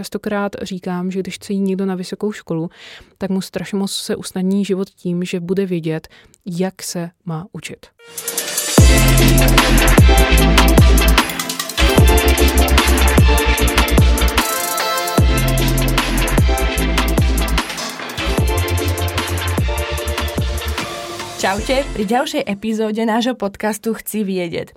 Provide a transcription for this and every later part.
Častokrát říkám, že když chce jít někdo na vysokou školu, tak mu strašně moc se usnadní život tím, že bude vědět, jak se má učit. Čaute, pri ďalšej epizóde nášho podcastu Chci vědět.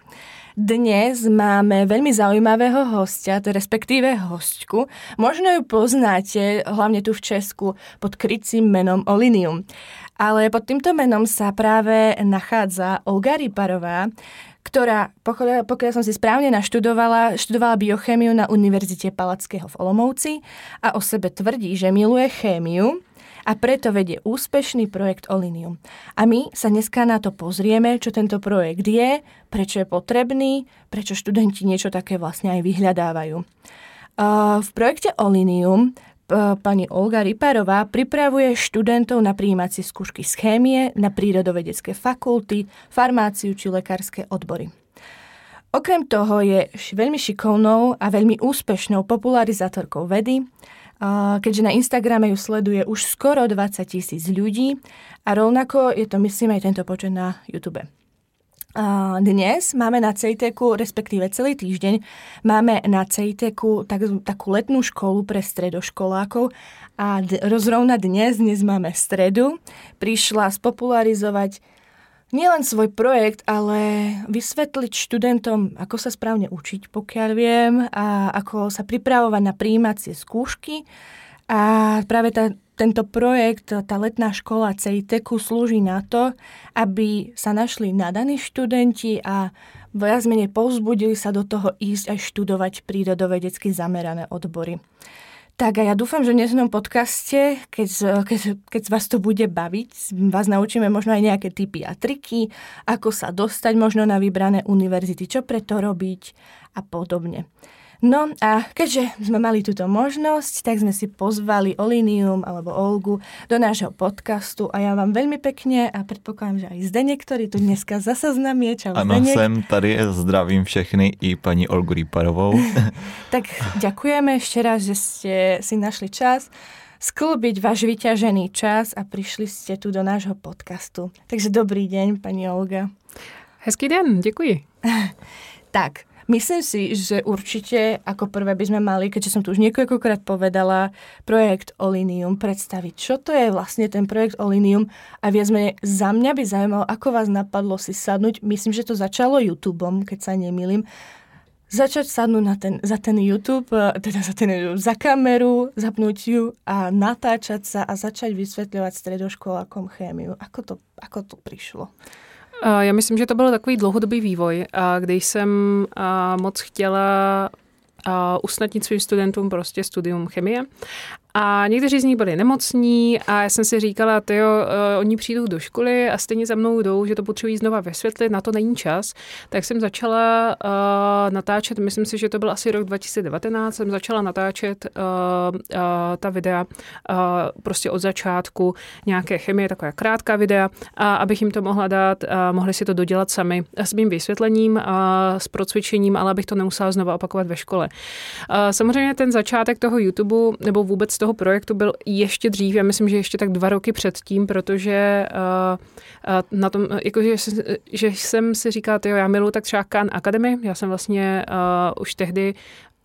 Dnes máme veľmi zaujímavého hostia, respektíve hostku. Možno ju poznáte, hlavne tu v Česku, pod krycím menom Olinium. Ale pod týmto menom sa práve nachádza Olga Riparová, ktorá, pokiaľ, som si správne naštudovala, študovala biochemiu na Univerzite Palackého v Olomouci a o sebe tvrdí, že miluje chémiu a preto vedie úspešný projekt Olinium. A my sa dneska na to pozrieme, čo tento projekt je, prečo je potrebný, prečo študenti niečo také vlastne aj vyhľadávajú. V projekte Olinium pani Olga Riparová pripravuje študentov na príjímacie skúšky z chémie, na prírodovedecké fakulty, farmáciu či lekárske odbory. Okrem toho je veľmi šikovnou a veľmi úspešnou popularizátorkou vedy, keďže na Instagrame ju sleduje už skoro 20 tisíc ľudí a rovnako je to, myslím, aj tento počet na YouTube. Dnes máme na CITEC, respektíve celý týždeň, máme na CITEC tak, takú letnú školu pre stredoškolákov a d- rozrovna dnes, dnes máme stredu, prišla spopularizovať nielen svoj projekt, ale vysvetliť študentom, ako sa správne učiť, pokiaľ viem, a ako sa pripravovať na príjímacie skúšky. A práve tá, tento projekt, tá letná škola CITEC slúži na to, aby sa našli nadaní študenti a viac menej povzbudili sa do toho ísť aj študovať prírodovedecky zamerané odbory. Tak a ja dúfam, že v dnešnom podcaste, keď, keď, keď vás to bude baviť, vás naučíme možno aj nejaké typy a triky, ako sa dostať možno na vybrané univerzity, čo preto robiť a podobne. No a keďže sme mali túto možnosť, tak sme si pozvali Olinium alebo Olgu do nášho podcastu a ja vám veľmi pekne a predpokladám, že aj Zdeněk, ktorý tu dneska zase s nami je. Čau, ano, Zdeněk. jsem tady, zdravím všechny i paní Olgu Rýparovou. tak ďakujeme ešte raz, že ste si našli čas sklbiť váš vyťažený čas a prišli ste tu do nášho podcastu. Takže dobrý deň, pani Olga. Hezký den, děkuji. tak, Myslím si, že určite ako prvé by sme mali, keďže som tu už niekoľkokrát povedala, projekt Olinium predstaviť. Čo to je vlastne ten projekt Olinium a viac menej za mňa by zaujímalo, ako vás napadlo si sadnúť. Myslím, že to začalo YouTubeom, keď sa nemýlim. Začať sadnúť na ten, za ten YouTube, teda za, ten, za kameru, zapnúť ju a natáčať sa a začať vysvetľovať stredoškolákom chémiu. Ako to, ako to prišlo? Já myslím, že to byl takový dlouhodobý vývoj, kdy jsem moc chtěla usnadnit svým studentům prostě studium chemie a někteří z nich byli nemocní a já jsem si říkala, jo, uh, oni přijdou do školy a stejně za mnou jdou, že to potřebují znova vysvětlit, na to není čas. Tak jsem začala uh, natáčet, myslím si, že to byl asi rok 2019, jsem začala natáčet uh, uh, ta videa uh, prostě od začátku nějaké chemie, taková krátká videa, a abych jim to mohla dát, uh, mohli si to dodělat sami s mým vysvětlením, uh, s procvičením, ale abych to nemusela znova opakovat ve škole. Uh, samozřejmě ten začátek toho YouTube nebo vůbec toho projektu byl ještě dřív, já myslím, že ještě tak dva roky předtím, protože uh, na tom, jako, že, že jsem si říkala, jo, já miluji tak třeba Khan Academy, já jsem vlastně uh, už tehdy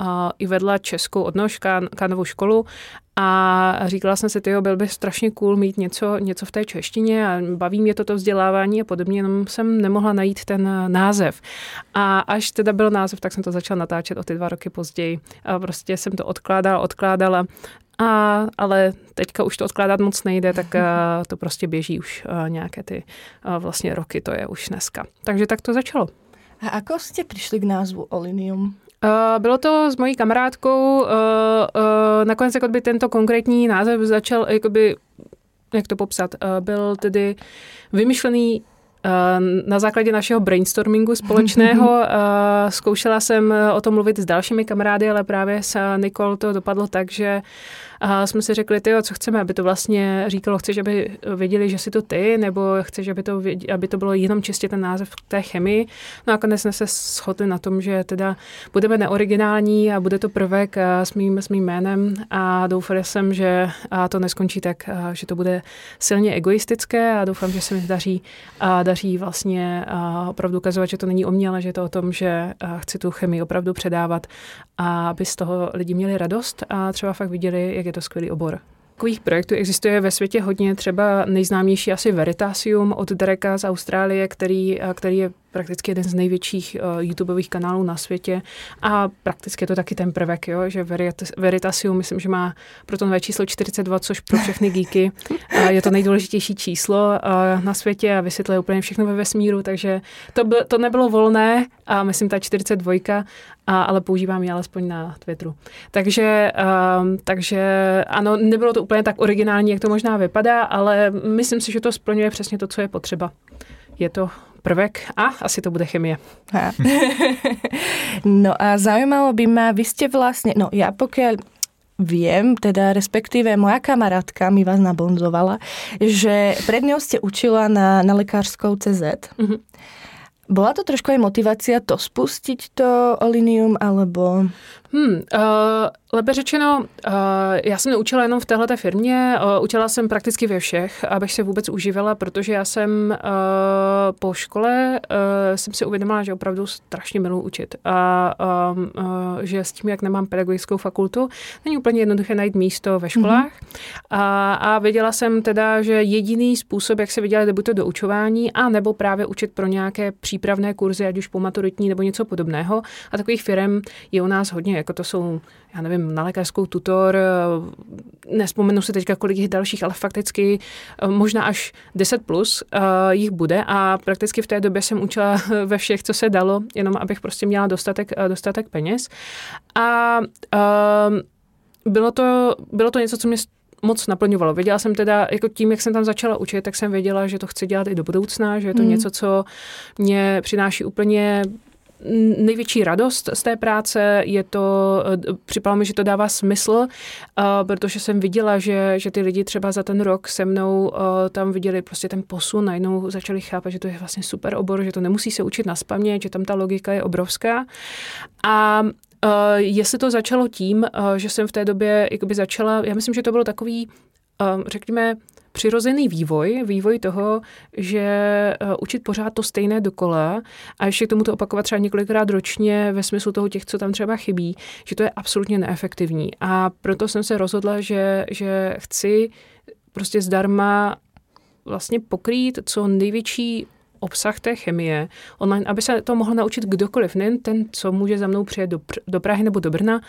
uh, i vedla českou odnož, kánovou školu a říkala jsem si, tyjo, byl by strašně cool mít něco, něco v té češtině a baví mě toto vzdělávání a podobně, jenom jsem nemohla najít ten název. A až teda byl název, tak jsem to začala natáčet o ty dva roky později. A prostě jsem to odkládala, odkládala a, ale teďka už to odkládat moc nejde, tak a, to prostě běží už a, nějaké ty a, vlastně roky, to je už dneska. Takže tak to začalo. A ako jste přišli k názvu Olinium? Uh, bylo to s mojí kamarádkou, uh, uh, nakonec jakoby tento konkrétní název začal, jakoby, jak to popsat, uh, byl tedy vymyšlený na základě našeho brainstormingu společného zkoušela jsem o tom mluvit s dalšími kamarády, ale právě s Nikol to dopadlo tak, že a jsme si řekli, ty, co chceme, aby to vlastně říkalo, chceš, aby věděli, že jsi to ty, nebo chceš, aby to, věděli, aby to bylo jenom čistě ten název té chemii. No a nakonec jsme se shodli na tom, že teda budeme neoriginální a bude to prvek s mým, s mým jménem a doufali jsem, že to neskončí tak, že to bude silně egoistické a doufám, že se mi daří, daří vlastně opravdu ukazovat, že to není o mě, ale že je to o tom, že chci tu chemii opravdu předávat a aby z toho lidi měli radost a třeba fakt viděli, jak je to skvělý obor. Takových projektů existuje ve světě hodně, třeba nejznámější asi Veritasium od Dereka z Austrálie, který, který je prakticky jeden z největších uh, YouTubeových kanálů na světě a prakticky je to taky ten prvek, jo, že Veritasium myslím, že má pro to nové číslo 42, což pro všechny geeky uh, je to nejdůležitější číslo uh, na světě a vysvětluje úplně všechno ve vesmíru, takže to, byl, to nebylo volné a myslím ta 42, a, ale používám ji alespoň na Twitteru. Takže, uh, takže ano, nebylo to úplně tak originální, jak to možná vypadá, ale myslím si, že to splňuje přesně to, co je potřeba. Je to prvek a asi to bude chemie. no a zaujímalo by ma, vy ste vlastne, no ja pokiaľ viem, teda respektíve moja kamarátka mi vás nabonzovala, že pred ňou ste učila na, na lekárskou CZ. Mm-hmm. Bola to trošku aj motivácia to spustiť, to Olinium, alebo... Hmm, uh, lépe řečeno, uh, já jsem neučila jenom v téhle firmě, uh, učila jsem prakticky ve všech, abych se vůbec užívala, protože já jsem uh, po škole uh, jsem si uvědomila, že opravdu strašně miluji učit a uh, uh, že s tím, jak nemám pedagogickou fakultu, není úplně jednoduché najít místo ve školách. Mm-hmm. a, a věděla jsem teda, že jediný způsob, jak se vydělat, buď to do učování, a nebo právě učit pro nějaké přípravné kurzy, ať už po maturitní nebo něco podobného. A takových firm je u nás hodně jako to jsou, já nevím, na lékařskou tutor, eh, nespomenu si teďka, kolik jich dalších, ale fakticky eh, možná až 10 plus uh, jich bude a prakticky v té době jsem učila ve všech, co se dalo, jenom abych prostě měla dostatek, dostatek peněz. A bylo to, bylo to něco, co mě moc naplňovalo. Věděla jsem teda, jako tím, jak jsem tam začala učit, tak jsem věděla, že to chci dělat i do budoucna, že je to hmm. něco, co mě přináší úplně největší radost z té práce, je to, eh, připadalo mi, že to dává smysl, eh, protože jsem viděla, že, že ty lidi třeba za ten rok se mnou eh, tam viděli prostě ten posun, najednou začali chápat, že to je vlastně super obor, že to nemusí se učit na spamě, že tam ta logika je obrovská. A jestli to začalo tím, že jsem v té době jakoby začala, já myslím, že to bylo takový, řekněme, přirozený vývoj, vývoj toho, že uh, učit pořád to stejné dokola a ještě k tomu to opakovat třeba několikrát ročně ve smyslu toho těch, co tam třeba chybí, že to je absolutně neefektivní. A proto jsem se rozhodla, že, že chci prostě zdarma vlastně pokrýt co největší obsah té chemie online, aby se to mohl naučit kdokoliv, nejen ten, co může za mnou přijet do, do Prahy nebo do Brna,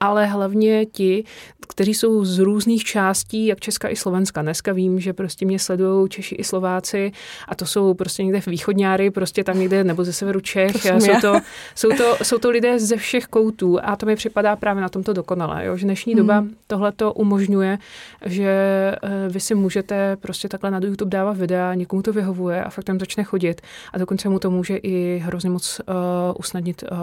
ale hlavně ti, kteří jsou z různých částí, jak Česka i Slovenska. Dneska vím, že prostě mě sledují Češi i Slováci a to jsou prostě někde v východňáry, prostě tam někde, nebo ze severu Čech. To jsou, to, jsou, to, jsou to lidé ze všech koutů a to mi připadá právě na tomto dokonale. Jo? Že dnešní hmm. doba tohle to umožňuje, že eh, vy si můžete prostě takhle na YouTube dávat videa, někomu to vyhovuje a fakt tam začne chodit a dokonce mu to může i hrozně moc uh, usnadnit uh,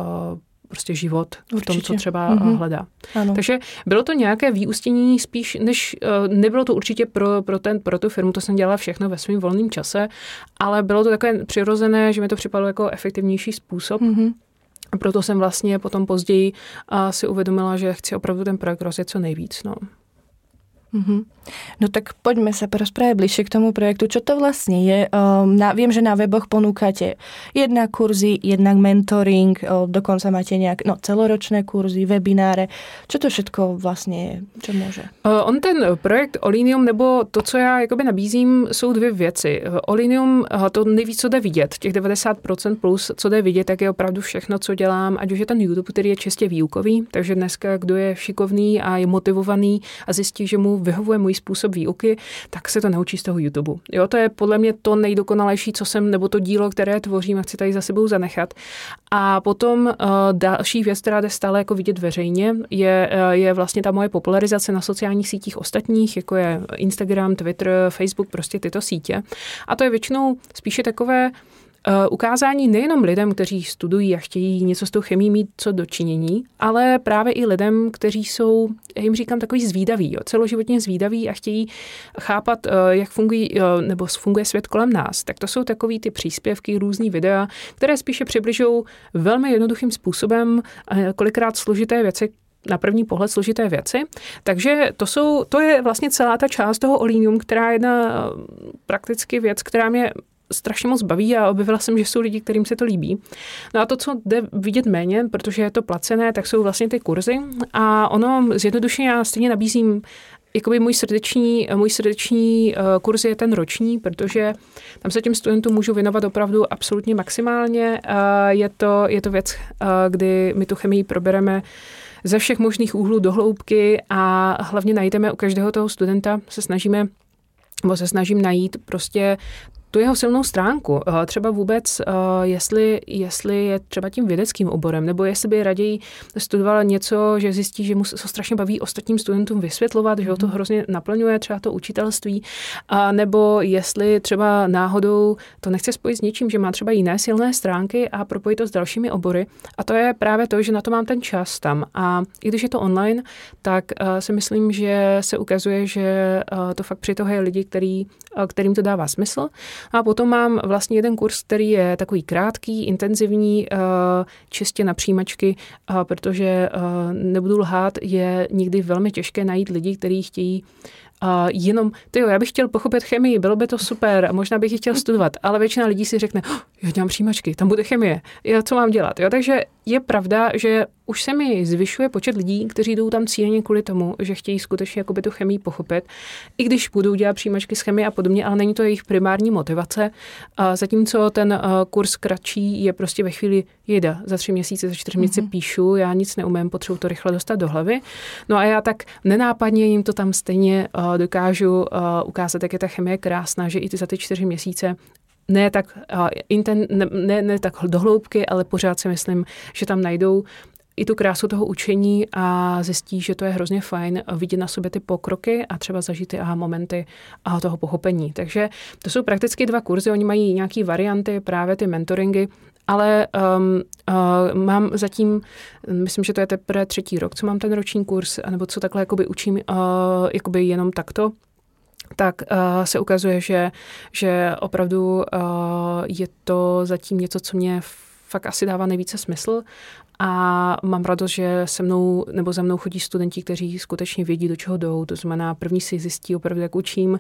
prostě život v tom, co třeba mm-hmm. hledá. Ano. Takže bylo to nějaké výústění spíš, než nebylo to určitě pro, pro, ten, pro tu firmu, to jsem dělala všechno ve svém volném čase, ale bylo to takové přirozené, že mi to připadalo jako efektivnější způsob. Mm-hmm. A proto jsem vlastně potom později si uvědomila, že chci opravdu ten projekt rozjet co nejvíc. No. Mm-hmm. No tak poďme sa porozprávať bližšie k tomu projektu. Čo to vlastne je? Um, na, viem, že na weboch ponúkate jednak kurzy, jednak mentoring, um, dokonca máte nejak no, celoročné kurzy, webináre. Čo to všetko vlastne je? Čo môže? Uh, on ten projekt Olinium, nebo to, co já jakoby nabízím, jsou dvě věci. Olinium, to nejvíc, co jde vidět, těch 90% plus, co jde vidět, tak je opravdu všechno, co dělám, ať už je ten YouTube, který je čistě výukový, takže dneska, kdo je šikovný a je motivovaný a zjistí, že mu vyhovuje můj způsob výuky, tak se to naučí z toho YouTube. Jo, to je podle mě to nejdokonalejší, co jsem, nebo to dílo, které tvořím a chci tady za sebou zanechat. A potom uh, další věc, která jde stále jako vidět veřejně, je, uh, je vlastně ta moje popularizace na sociálních sítích ostatních, jako je Instagram, Twitter, Facebook, prostě tyto sítě. A to je většinou spíše takové ukázání nejenom lidem, kteří studují a chtějí něco s tou chemí mít co dočinění, ale právě i lidem, kteří jsou, jim říkám, takový zvídaví, jo, celoživotně zvídaví a chtějí chápat, uh, jak fungují, uh, nebo funguje svět kolem nás. Tak to jsou takový ty příspěvky, různý videa, které spíše přibližují velmi jednoduchým způsobem kolikrát složité věci, na první pohled složité věci. Takže to, jsou, to je vlastně celá ta část toho olínium, která je jedna prakticky věc, která mě strašně moc baví a objevila jsem, že jsou lidi, kterým se to líbí. No a to, co jde vidět méně, protože je to placené, tak jsou vlastně ty kurzy a ono zjednodušeně já stejně nabízím jakoby můj srdeční, můj srdeční uh, kurz je ten roční, protože tam se těm studentům můžu věnovat opravdu absolutně maximálně. Je, to, je to věc, uh, kdy my tu chemii probereme ze všech možných úhlů do hloubky a hlavně najdeme u každého toho studenta, se snažíme nebo se snažím najít prostě tu jeho silnou stránku. Eh, třeba vůbec, eh, jestli, jestli je třeba tím vědeckým oborem, nebo jestli by raději studoval něco, že zjistí, že mu se strašně baví ostatním studentům vysvětlovat, mm. že ho to mhm. hrozně naplňuje, třeba to učitelství, a nebo jestli třeba náhodou to nechce spojit s něčím, že má třeba jiné silné stránky a propojit to s dalšími obory. A to je právě to, že na to mám ten čas tam. A i když je to online, tak uh, si myslím, že se ukazuje, že to fakt při toho je lidi, který, kterým to dává smysl. A potom mám vlastně jeden kurz, který je takový krátký, intenzivní, eh, čistě na přijímačky, protože eh, nebudu lhát, je někdy velmi těžké najít lidi, kteří chtějí a jenom, ty jo, já bych chtěl pochopit chemii, bylo by to super, a možná bych ji chtěl studovat, ale většina lidí si řekne, oh, já dělám přijímačky, tam bude chemie, já co mám dělat, jo, takže je pravda, že už se mi zvyšuje počet lidí, kteří jdou tam cíleně kvůli tomu, že chtějí skutečně jakoby tu chemii pochopit, i když budou dělat přijímačky s chemii a podobně, ale není to jejich primární motivace. A zatímco ten uh, kurz kratší je prostě ve chvíli jeda, za tři měsíce, za čtyři měsíce mm-hmm. píšu, já nic neumím, potřebuji to rychle dostat do hlavy. No a já tak nenápadně jim to tam stejně uh, dokážu uh, ukázat, jak je ta chemie krásná, že i ty za ty čtyři měsíce ne tak, uh, inten, ne, ne, ne tak dohloubky, ale pořád si myslím, že tam najdou i tu krásu toho učení a zjistí, že to je hrozně fajn vidět na sobě ty pokroky a třeba zažít ty aha momenty a toho pochopení. Takže to jsou prakticky dva kurzy, oni mají nějaké varianty, právě ty mentoringy, ale um, uh, mám zatím, myslím, že to je teprve třetí rok, co mám ten roční kurz, nebo co takhle jakoby učím uh, jakoby jenom takto, tak uh, se ukazuje, že, že opravdu uh, je to zatím něco, co mě fakt asi dává nejvíce smysl a mám radost, že se mnou nebo za mnou chodí studenti, kteří skutečně vědí, do čeho jdou. To znamená, první si zjistí opravdu, jak učím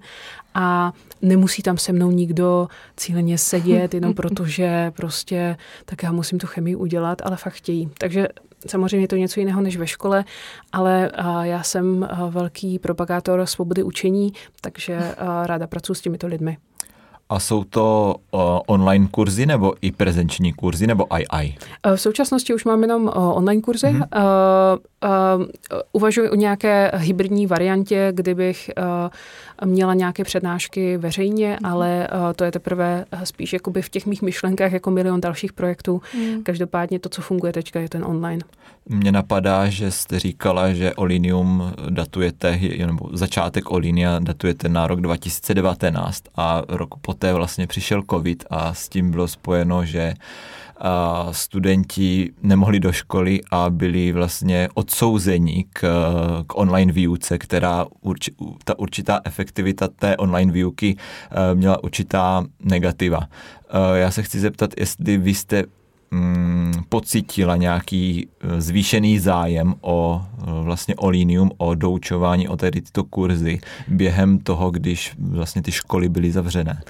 a nemusí tam se mnou nikdo cíleně sedět, jenom protože prostě tak já musím tu chemii udělat, ale fakt chtějí. Takže samozřejmě je to něco jiného než ve škole, ale já jsem velký propagátor svobody učení, takže ráda pracuji s těmito lidmi. A jsou to uh, online kurzy nebo i prezenční kurzy nebo II? V současnosti už mám jenom uh, online kurzy. Mm-hmm. Uh, uh, uvažuji o nějaké hybridní variantě, kdybych uh, měla nějaké přednášky veřejně, mm-hmm. ale uh, to je teprve spíš jakoby v těch mých myšlenkách jako milion dalších projektů. Mm. Každopádně to, co funguje teďka, je ten online. Mně napadá, že jste říkala, že Olinium datujete, nebo začátek Olinia datujete na rok 2019 a rok poté vlastně přišel covid a s tím bylo spojeno, že studenti nemohli do školy a byli vlastně odsouzeni k, k online výuce, která urči, ta určitá efektivita té online výuky měla určitá negativa. Já se chci zeptat, jestli vy jste mm, pocítila nějaký e, zvýšený zájem o e, vlastně o linium, o doučování, o tady tyto kurzy během toho, když vlastně ty školy byly zavřené?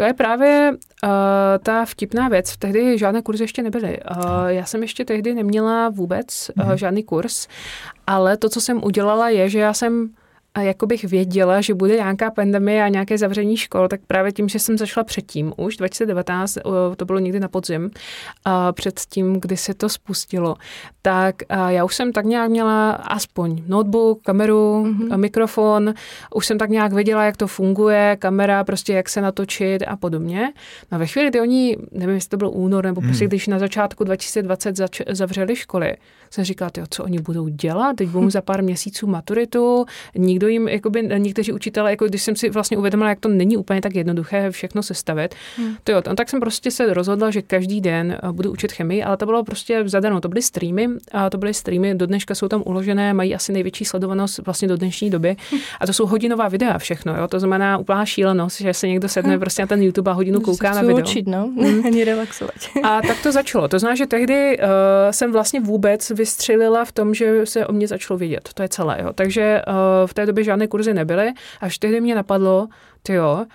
To je právě uh, ta vtipná věc. Tehdy žádné kurzy ještě nebyly. Uh, já jsem ještě tehdy neměla vůbec uh, žádný kurz, ale to, co jsem udělala, je, že já jsem jako bych věděla, že bude nějaká pandemie a nějaké zavření škol, tak právě tím, že jsem začala předtím, už 2019, to bylo někdy na podzim, a před tím, kdy se to spustilo, tak já už jsem tak nějak měla aspoň notebook, kameru, mm-hmm. mikrofon, už jsem tak nějak věděla, jak to funguje, kamera, prostě jak se natočit a podobně. No ve chvíli, kdy oni, nevím, jestli to byl únor, nebo prostě mm. když na začátku 2020 zač- zavřeli školy, jsem říkala, tyjo, co oni budou dělat, teď budou za pár měsíců maturitu, nikdo jim, jakoby, někteří učitelé, jako když jsem si vlastně uvědomila, jak to není úplně tak jednoduché všechno sestavit, hmm. tyjo, tak jsem prostě se rozhodla, že každý den eh, budu učit chemii, ale to bylo prostě zadanou, to byly streamy, a to byly streamy, do dneška jsou tam uložené, mají asi největší sledovanost vlastně do dnešní doby a to jsou hodinová videa všechno, jo? to znamená úplná šílenost, že se někdo sedne hm. prostě na ten YouTube a hodinu kouká na video. Učit, no, hmm. ani relaxovat. a tak to začalo. To znamená, že tehdy uh, jsem vlastně vůbec vystřelila v tom, že se o mě začalo vidět. To je celé. Jo. Takže uh, v té době žádné kurzy nebyly. Až tehdy mě napadlo, ty jo,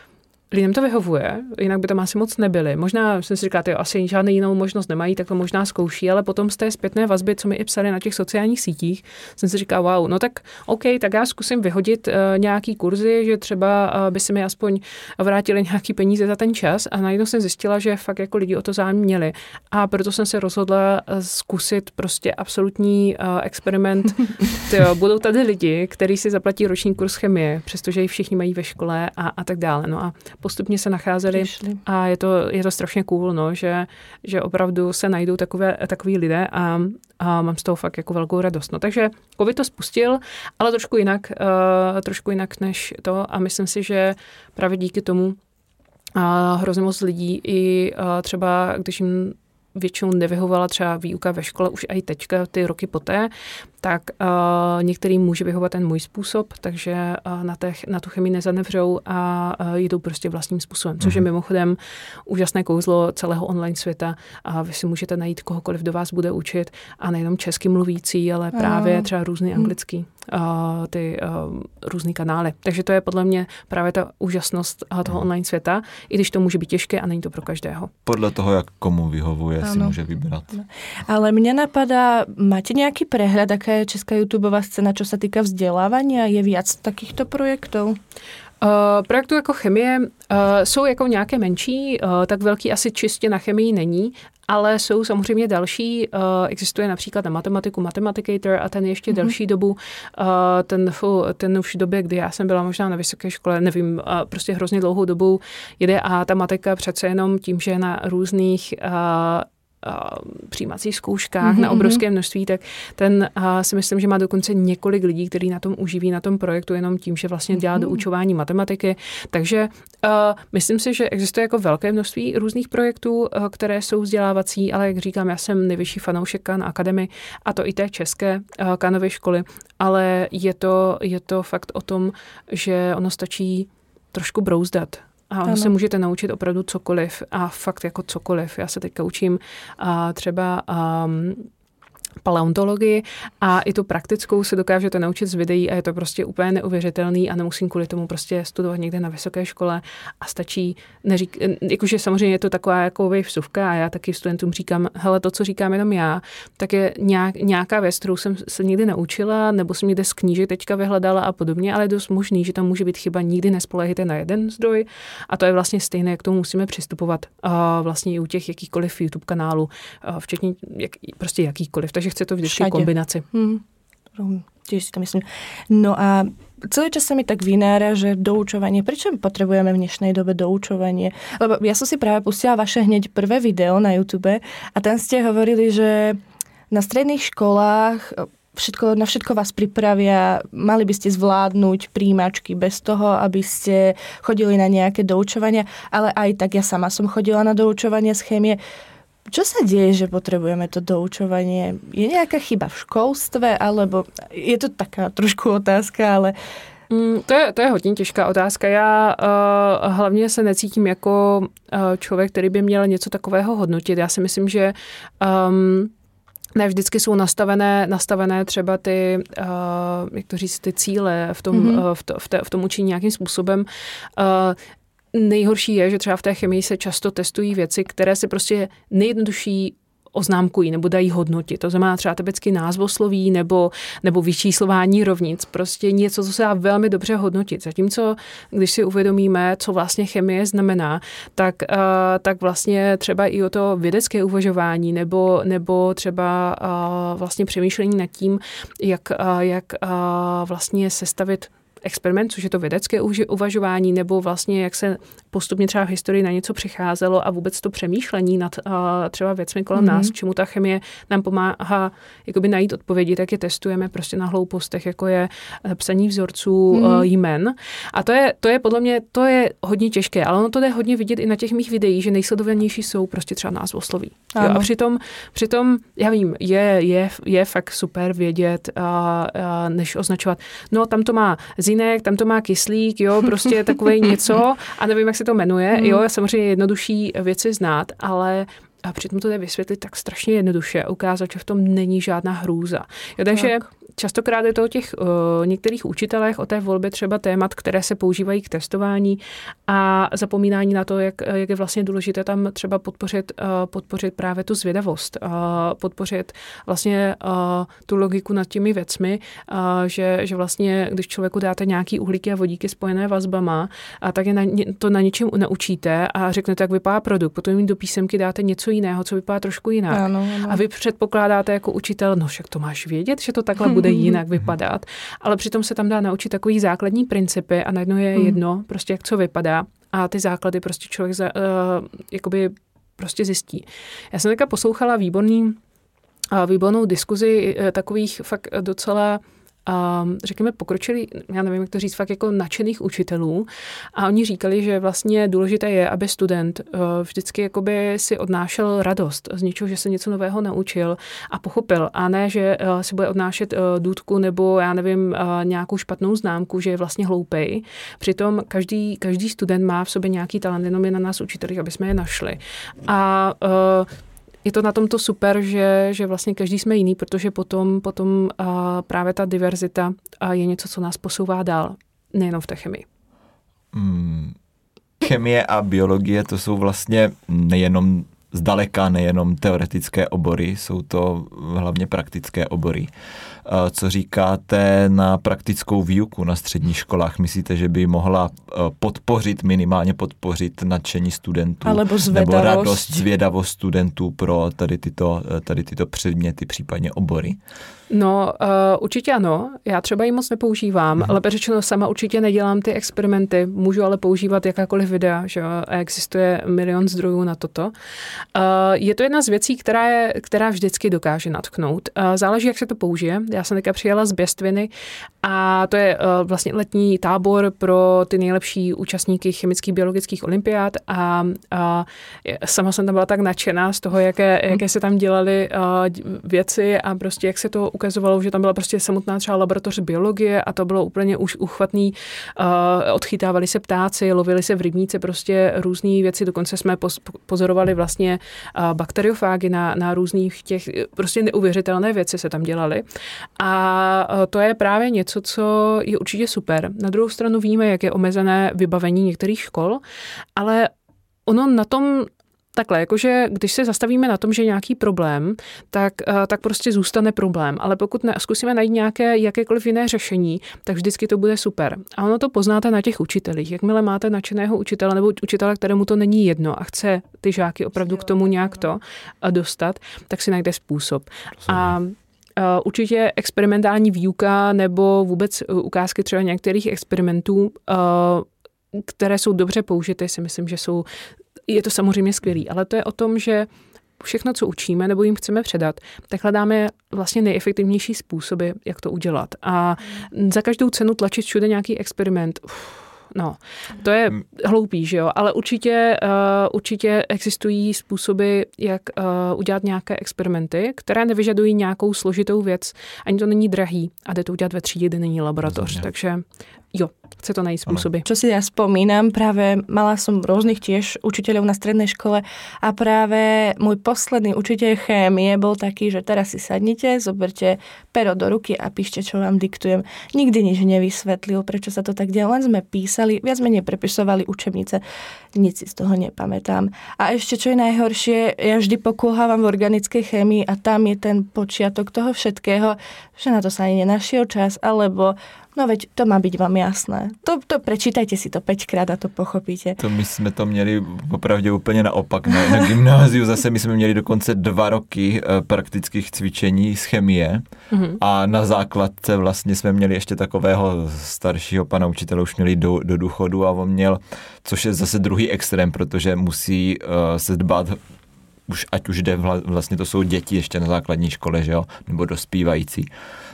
lidem to vyhovuje, jinak by tam asi moc nebyli. Možná jsem si říkal, že asi žádnou jinou možnost nemají, tak to možná zkouší, ale potom z té zpětné vazby, co mi i psali na těch sociálních sítích, jsem si říkal, wow, no tak OK, tak já zkusím vyhodit uh, nějaký kurzy, že třeba uh, by se mi aspoň vrátili nějaký peníze za ten čas a najednou jsem zjistila, že fakt jako lidi o to zájem měli. A proto jsem se rozhodla uh, zkusit prostě absolutní uh, experiment. Tyjo, budou tady lidi, kteří si zaplatí roční kurz chemie, přestože ji všichni mají ve škole a, a tak dále. No a postupně se nacházeli Přišli. a je to, je to strašně cool, no, že, že opravdu se najdou takové, takový lidé a, a mám z toho fakt jako velkou radost. No, takže COVID to spustil, ale trošku jinak, uh, trošku jinak než to a myslím si, že právě díky tomu a hrozně moc lidí i uh, třeba, když jim většinou nevyhovala třeba výuka ve škole, už i teďka, ty roky poté, tak uh, některým může vyhovat ten můj způsob, takže uh, na, těch, na tu chemii nezanevřou a uh, jdou prostě vlastním způsobem, což je mhm. mimochodem úžasné kouzlo celého online světa a vy si můžete najít kohokoliv do vás bude učit a nejenom česky mluvící, ale právě třeba různý mhm. anglický, uh, ty uh, různý kanály. Takže to je podle mě právě ta úžasnost uh, toho mm. online světa, i když to může být těžké a není to pro každého. Podle toho, jak komu vyhovuje, ano. si může vybrat. Ale mě napadá, máte nějaký přehled, jaké je česká YouTubeová scéna, čo se týká vzdělávání? Je víc takýchto projektů? Uh, projektů jako chemie uh, jsou jako nějaké menší, uh, tak velký asi čistě na chemii není, ale jsou samozřejmě další. Uh, existuje například na matematiku Mathematicator a ten ještě mm-hmm. delší dobu, uh, ten, ten už v době, kdy já jsem byla možná na vysoké škole, nevím, uh, prostě hrozně dlouhou dobu jede a ta matika přece jenom tím, že na různých uh, přijímacích zkouškách mm-hmm. na mhm. obrovské množství, tak ten a si myslím, že má dokonce několik lidí, kteří na tom uživí na tom projektu jenom tím, že vlastně dělá mm-hmm. doučování matematiky. Takže uh, myslím si, že existuje jako velké množství různých projektů, uh, které jsou vzdělávací, ale jak říkám, já jsem nejvyšší fanoušek Kan Academy a to i té české uh, kanové školy, ale je to, je to fakt o tom, že ono stačí trošku brouzdat a ono ano. se můžete naučit opravdu cokoliv a fakt jako cokoliv. Já se teďka učím a třeba um, paleontologii a i tu praktickou se dokážete naučit z videí a je to prostě úplně neuvěřitelný a nemusím kvůli tomu prostě studovat někde na vysoké škole a stačí, neřík, jakože samozřejmě je to taková jako vsuvka a já taky studentům říkám, hele, to, co říkám jenom já, tak je nějak, nějaká věc, kterou jsem se někdy naučila nebo jsem někde z kníže teďka vyhledala a podobně, ale je dost možný, že tam může být chyba, nikdy nespolehejte na jeden zdroj a to je vlastně stejné, jak tomu musíme přistupovat uh, vlastně i u těch jakýchkoliv YouTube kanálů, uh, včetně jak, prostě jakýkoliv. Takže takže chce to vždycky kombinaci. Hmm. Tiež si to myslím. No a celý čas sa mi tak vynára, že doučovanie, prečo potrebujeme v dnešnej dobe doučovanie? Lebo ja som si práve pustila vaše hneď prvé video na YouTube a tam ste hovorili, že na stredných školách všetko, na všetko vás pripravia, mali by ste zvládnuť príjimačky bez toho, aby ste chodili na nejaké doučovania, ale aj tak ja sama som chodila na doučovanie z chémie. Čo sa deje, že potrebujeme to doučovanie? Je nejaká chyba v školstve, alebo je to taká trošku otázka, ale Mm, to, je, to je hodně těžká otázka. Já uh, hlavně se necítím jako uh, člověk, který by měl něco takového hodnotit. Já si myslím, že um, ne vždycky jsou nastavené, nastavené třeba ty, uh, jak to říct, ty cíle v tom, mm-hmm. uh, v, to, v, te, v tom učení nějakým způsobem. Uh, nejhorší je, že třeba v té chemii se často testují věci, které se prostě nejjednodušší oznámkují nebo dají hodnoty. To znamená třeba typicky názvosloví nebo, nebo vyčíslování rovnic. Prostě něco, co se dá velmi dobře hodnotit. Zatímco, když si uvědomíme, co vlastně chemie znamená, tak, uh, tak vlastně třeba i o to vědecké uvažování nebo, nebo třeba uh, vlastně přemýšlení nad tím, jak, uh, jak uh, vlastně sestavit experiment, což je to vědecké uvažování, nebo vlastně jak se postupně třeba v historii na něco přicházelo a vůbec to přemýšlení nad uh, třeba věcmi kolem mm-hmm. nás, čemu ta chemie nám pomáhá jakoby najít odpovědi, tak je testujeme prostě na hloupostech, jako je eh, psaní vzorců mm-hmm. uh, jmen. A to je, to je podle mě, to je hodně těžké, ale ono to jde hodně vidět i na těch mých videích, že nejsledovanější jsou prostě třeba názvosloví. Jo, a přitom, přitom, já vím, je, je, je fakt super vědět, uh, uh, než označovat, no tam to má zinek, tam to má kyslík, jo, prostě takové něco a nevím, jak se to jmenuje. Mm. Jo, samozřejmě jednodušší věci znát, ale a přitom to jde vysvětlit tak strašně jednoduše a ukázat, že v tom není žádná hrůza. Jo, takže tak častokrát je to o těch uh, některých učitelech, o té volbě třeba témat, které se používají k testování a zapomínání na to, jak, jak je vlastně důležité tam třeba podpořit, uh, podpořit právě tu zvědavost, uh, podpořit vlastně uh, tu logiku nad těmi věcmi, že, že vlastně, když člověku dáte nějaký uhlíky a vodíky spojené vazbama, a tak je na, to na něčem naučíte a řeknete, jak vypadá produkt, potom jim do písemky dáte něco jiného, co vypadá trošku jinak. Ano, ano. A vy předpokládáte jako učitel, no však to máš vědět, že to takhle bude jinak vypadat, ale přitom se tam dá naučit takový základní principy a najednou je hmm. jedno, prostě jak co vypadá a ty základy prostě člověk za, uh, jakoby prostě zjistí. Já jsem teďka poslouchala výborný, uh, výbornou diskuzi uh, takových fakt docela um, řekněme, pokročili, já nevím, jak to říct, fakt jako nadšených učitelů a oni říkali, že vlastně důležité je, aby student uh, vždycky jakoby si odnášel radost z něčeho, že se něco nového naučil a pochopil a ne, že uh, si bude odnášet uh, důdku nebo já nevím, uh, nějakou špatnou známku, že je vlastně hloupej. Přitom každý, každý student má v sobě nějaký talent, jenom je na nás učitelích, aby jsme je našli. A uh, je to na tomto super, že, že vlastně každý jsme jiný, protože potom, potom a právě ta diverzita a je něco, co nás posouvá dál, nejenom v té chemii. Hmm. Chemie a biologie to jsou vlastně nejenom zdaleka nejenom teoretické obory, jsou to hlavně praktické obory. Co říkáte na praktickou výuku na středních školách? Myslíte, že by mohla e, podpořit, minimálně podpořit nadšení studentů? Alebo. Nebo radost, zvědavost studentů pro tady tyto, e, tady tyto předměty, případně obory? No, uh, určitě ano. Já třeba ji moc nepoužívám, mm. ale řečeno sama určitě nedělám ty experimenty. Můžu ale používat jakákoliv videa, že existuje milion zdrojů na toto. Uh, je to jedna z věcí, která, je, která vždycky dokáže natknout. Uh, záleží, jak se to použije. Já jsem teďka přijela z Běstviny a to je uh, vlastně letní tábor pro ty nejlepší účastníky chemických biologických olympiád a uh, sama jsem tam byla tak nadšená z toho, jaké, jaké se tam dělaly uh, věci a prostě jak se to ukazovalo, že tam byla prostě samotná třeba laboratoř biologie a to bylo úplně už uchvatný. Uh, odchytávali se ptáci, lovili se v rybníce prostě různé věci, dokonce jsme pozorovali vlastně uh, bakteriofágy na, na různých těch, prostě neuvěřitelné věci se tam dělaly. A uh, to je právě něco, co je určitě super. Na druhou stranu víme, jak je omezené vybavení některých škol, ale ono na tom Takhle, jakože když se zastavíme na tom, že je nějaký problém, tak, uh, tak prostě zůstane problém. Ale pokud ne, zkusíme najít nějaké jakékoliv jiné řešení, tak vždycky to bude super. A ono to poznáte na těch učitelích. Jakmile máte nadšeného učitele nebo učitele, kterému to není jedno a chce ty žáky opravdu k tomu nějak to uh, dostat, tak si najde způsob. A určitě experimentální výuka nebo vůbec ukázky třeba některých experimentů, uh, které jsou dobře použity, si myslím, že jsou je to samozřejmě skvělý, ale to je o tom, že všechno, co učíme nebo jim chceme předat, tak hledáme vlastně nejefektivnější způsoby, jak to udělat. A za každou cenu tlačit všude nějaký experiment, uf, No, to je hmm. hloupý, že jo, ale určitě, uh, určitě existují způsoby, jak uh, udělat nějaké experimenty, které nevyžadují nějakou složitou věc, ani to není drahý a jde to udělat ve třídě, kde není laboratoř, takže jo, chce to najít spôsoby. Čo si ja spomínam, práve mala som rôznych tiež učiteľov na strednej škole a práve môj posledný učiteľ chémie bol taký, že teraz si sadnite, zoberte pero do ruky a píšte, čo vám diktujem. Nikdy nič nevysvetlil, prečo sa to tak deje, len sme písali viac menej prepisovali učebnice, nic si z toho nepamätám. A ešte, čo je najhoršie, ja vždy pokulhávam v organickej chemii a tam je ten počiatok toho všetkého, že na to sa ani nenašiel čas, alebo No veď to má být vám jasné. To, to prečítajte si to pětkrát a to pochopíte. To my jsme to měli opravdu úplně naopak. Na, na gymnáziu zase my jsme měli dokonce dva roky eh, praktických cvičení z chemie mm-hmm. a na základce vlastně jsme měli ještě takového staršího pana učitele, už měli do, do důchodu a on měl, což je zase druhý extrém, protože musí uh, se dbát už ať už jde, vlastně to jsou děti ještě na základní škole, že jo, nebo dospívající,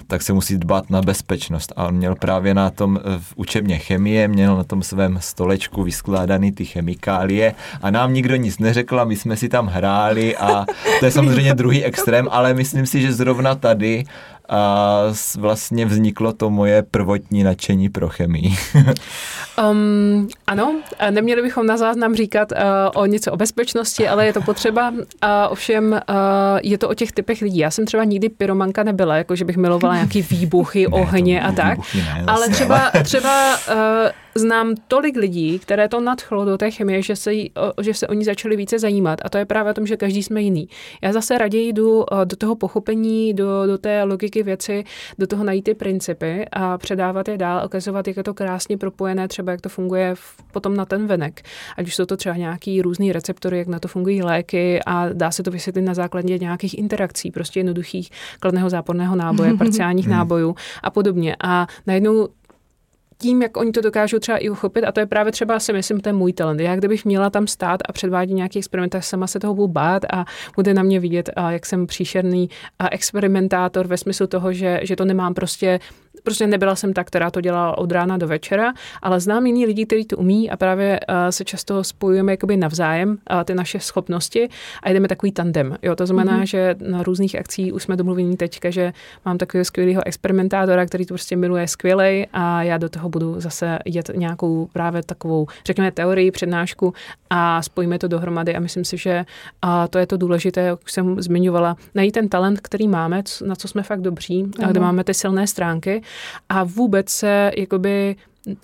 tak se musí dbát na bezpečnost. A on měl právě na tom eh, v učebně chemie, měl na tom svém stolečku vyskládaný ty chemikálie a nám nikdo nic neřekl a my jsme si tam hráli a to je samozřejmě druhý extrém, ale myslím si, že zrovna tady a vlastně vzniklo to moje prvotní nadšení pro chemii. um, ano, neměli bychom na záznam říkat uh, o něco o bezpečnosti, ale je to potřeba. Uh, ovšem uh, je to o těch typech lidí. Já jsem třeba nikdy pyromanka nebyla, jako že bych milovala nějaký výbuchy, ne, ohně a tak. Ne, ale třeba, třeba uh, znám tolik lidí, které to nadchlo do té chemie, že se, jí, že se oni začali více zajímat. A to je právě o tom, že každý jsme jiný. Já zase raději jdu do toho pochopení, do, do té logiky věci, do toho najít ty principy a předávat je dál, ukazovat, jak je to krásně propojené, třeba jak to funguje v, potom na ten venek. Ať už jsou to třeba nějaký různý receptory, jak na to fungují léky a dá se to vysvětlit na základě nějakých interakcí, prostě jednoduchých kladného záporného náboje, parciálních hmm. nábojů a podobně. A najednou tím, jak oni to dokážou třeba i uchopit, a to je právě třeba si myslím ten můj talent. Já kdybych měla tam stát a předvádět nějaký experiment, tak sama se toho budu bát a bude na mě vidět, a jak jsem příšerný experimentátor ve smyslu toho, že, že to nemám prostě prostě nebyla jsem ta, která to dělala od rána do večera, ale znám jiný lidi, kteří to umí a právě uh, se často spojujeme jakoby navzájem, uh, ty naše schopnosti a jdeme takový tandem. Jo, to znamená, mm-hmm. že na různých akcích už jsme domluvení teďka, že mám takového skvělého experimentátora, který to prostě miluje skvělej a já do toho budu zase jet nějakou právě takovou, řekněme, teorii, přednášku a spojíme to dohromady a myslím si, že uh, to je to důležité, jak už jsem zmiňovala, najít ten talent, který máme, na co jsme fakt dobří, mm-hmm. a kde máme ty silné stránky a vůbec se jakoby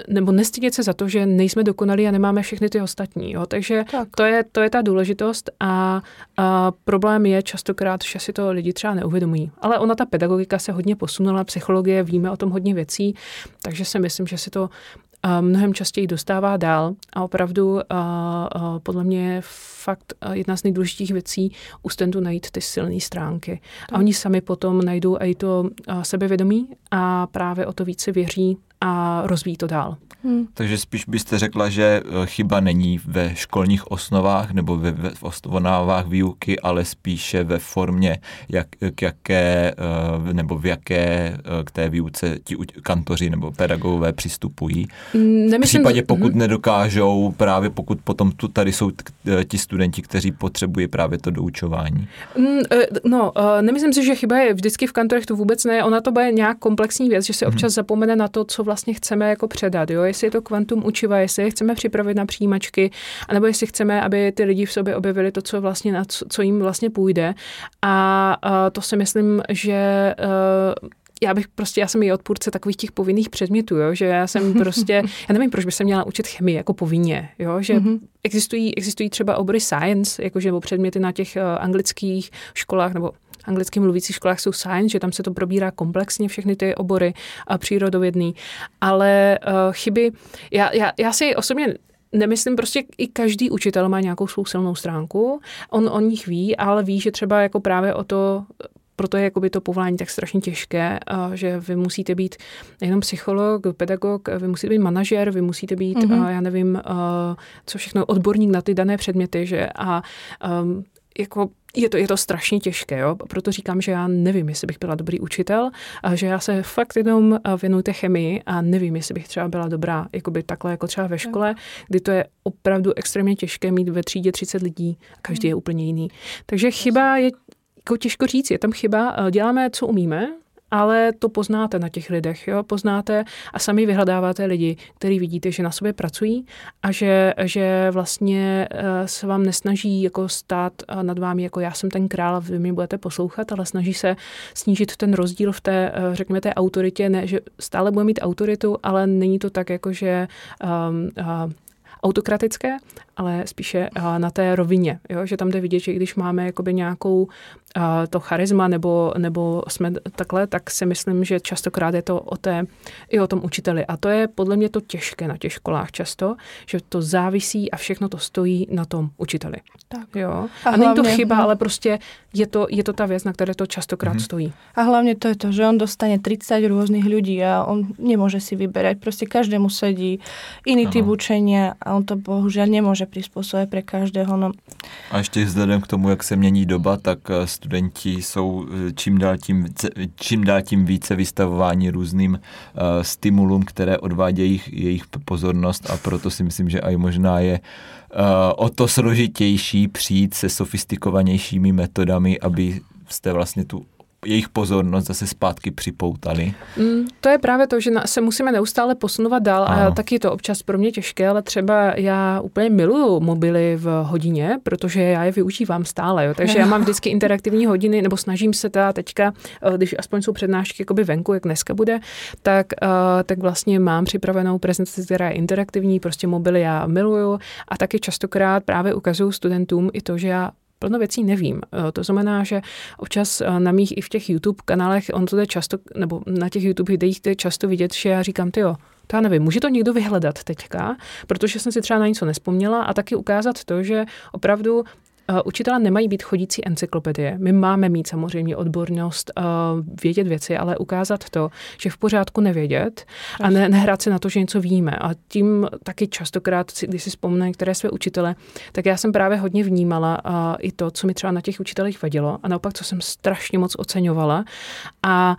nebo nestydět se za to, že nejsme dokonalí a nemáme všechny ty ostatní. Jo? Takže tak. to, je, to je ta důležitost a, a problém je častokrát, že si to lidi třeba neuvědomují. Ale ona, ta pedagogika se hodně posunula, psychologie, víme o tom hodně věcí, takže si myslím, že si to mnohem častěji dostává dál. A opravdu podle mě je fakt jedna z nejdůležitějších věcí u studentu najít ty silné stránky. A oni sami potom najdou i to sebevědomí a právě o to více věří a rozvíjí to dál. Hmm. Takže spíš byste řekla, že eh, chyba není ve školních osnovách nebo ve, ve osnovách výuky, ale spíše ve formě, jak, k jaké, eh, nebo v jaké eh, k té výuce ti kantoři nebo pedagogové přistupují. Nemyslím, v případě, pokud hmm. nedokážou, právě pokud potom tu tady jsou ti studenti, kteří potřebují právě to doučování. Mm, no, nemyslím si, že chyba je vždycky v kantorech, to vůbec ne. Ona to bude nějak komplexní věc, že se občas hmm. zapomene na to, co vlastně chceme jako předat. Jo? Jestli je to kvantum učiva, jestli je chceme připravit na přijímačky, anebo jestli chceme, aby ty lidi v sobě objevili to, co vlastně na co, co jim vlastně půjde. A, a to si myslím, že uh, já bych prostě, já jsem i odpůrce takových těch povinných předmětů, jo, že já jsem prostě, já nevím, proč by se měla učit chemii jako povinně, jo, že mm-hmm. existují, existují třeba obory science, jakože nebo předměty na těch uh, anglických školách nebo anglicky mluvících školách jsou science, že tam se to probírá komplexně všechny ty obory a přírodovědný. Ale uh, chyby, já, já, já si osobně nemyslím, prostě i každý učitel má nějakou svou silnou stránku, on o nich ví, ale ví, že třeba jako právě o to proto je jakoby to povolání tak strašně těžké, že vy musíte být nejenom psycholog, pedagog, vy musíte být manažer, vy musíte být, mm-hmm. já nevím, co všechno, odborník na ty dané předměty, že a um, jako je to, je to strašně těžké, jo? proto říkám, že já nevím, jestli bych byla dobrý učitel, a že já se fakt jenom věnuju té chemii a nevím, jestli bych třeba byla dobrá jakoby takhle, jako třeba ve škole, kdy to je opravdu extrémně těžké mít ve třídě 30 lidí, každý je úplně jiný. Takže chyba je jako těžko říct, je tam chyba, děláme, co umíme, ale to poznáte na těch lidech, jo? poznáte a sami vyhledáváte lidi, který vidíte, že na sobě pracují a že, že vlastně eh, se vám nesnaží jako stát eh, nad vámi, jako já jsem ten král a vy mě budete poslouchat, ale snaží se snížit ten rozdíl v té, eh, řekněme, té autoritě, ne, že stále bude mít autoritu, ale není to tak, jako že um, uh, autokratické, ale spíše na té rovině, jo? že tam jde vidět, že když máme jakoby nějakou to charisma nebo, nebo jsme takhle, tak si myslím, že častokrát je to o té, i o tom učiteli. A to je podle mě to těžké na těch školách často, že to závisí a všechno to stojí na tom učiteli. Tak. Jo? A, a není to chyba, ale prostě je to, je to ta věc, na které to častokrát mm-hmm. stojí. A hlavně to je to, že on dostane 30 různých lidí a on nemůže si vyberať. Prostě každému sedí iný typ učenia a on to bohužel nemůže přizpůsobit pro každého. No. A ještě vzhledem k tomu, jak se mění doba, tak eh, studenti jsou eh, čím dál tím, čím dál tím více vystavováni různým uh, stimulům, které odvádějí jejich pozornost a proto si myslím, že i možná je uh, o to složitější přijít se sofistikovanějšími metodami, aby jste vlastně tu jejich pozornost zase zpátky připoutali. Mm, to je právě to, že se musíme neustále posunovat dál ano. a taky je to občas pro mě těžké, ale třeba já úplně miluju mobily v hodině, protože já je využívám stále, jo. takže já mám vždycky interaktivní hodiny, nebo snažím se teda teďka, eh, když aspoň jsou přednášky jakoby venku, jak dneska bude, tak, uh, tak vlastně mám připravenou prezentaci, která je interaktivní, prostě mobily já miluju a taky častokrát právě ukazuju studentům i to, že já plno věcí nevím. Eh, to znamená, že občas eh, na mých i v těch YouTube kanálech, on to jde často, nebo na těch YouTube videích je často vidět, že já říkám, ty jo, to já nevím, může to někdo vyhledat teďka, protože jsem si třeba na něco nespomněla a taky ukázat to, že opravdu učitelé nemají být chodící encyklopedie. My máme mít samozřejmě odbornost uh, vědět věci, ale ukázat to, že v pořádku nevědět a ne, nehrát se na to, že něco víme. A tím taky častokrát, když si vzpomínám některé své učitele, tak já jsem právě hodně vnímala uh, i to, co mi třeba na těch učitelích vadilo a naopak, co jsem strašně moc oceňovala. A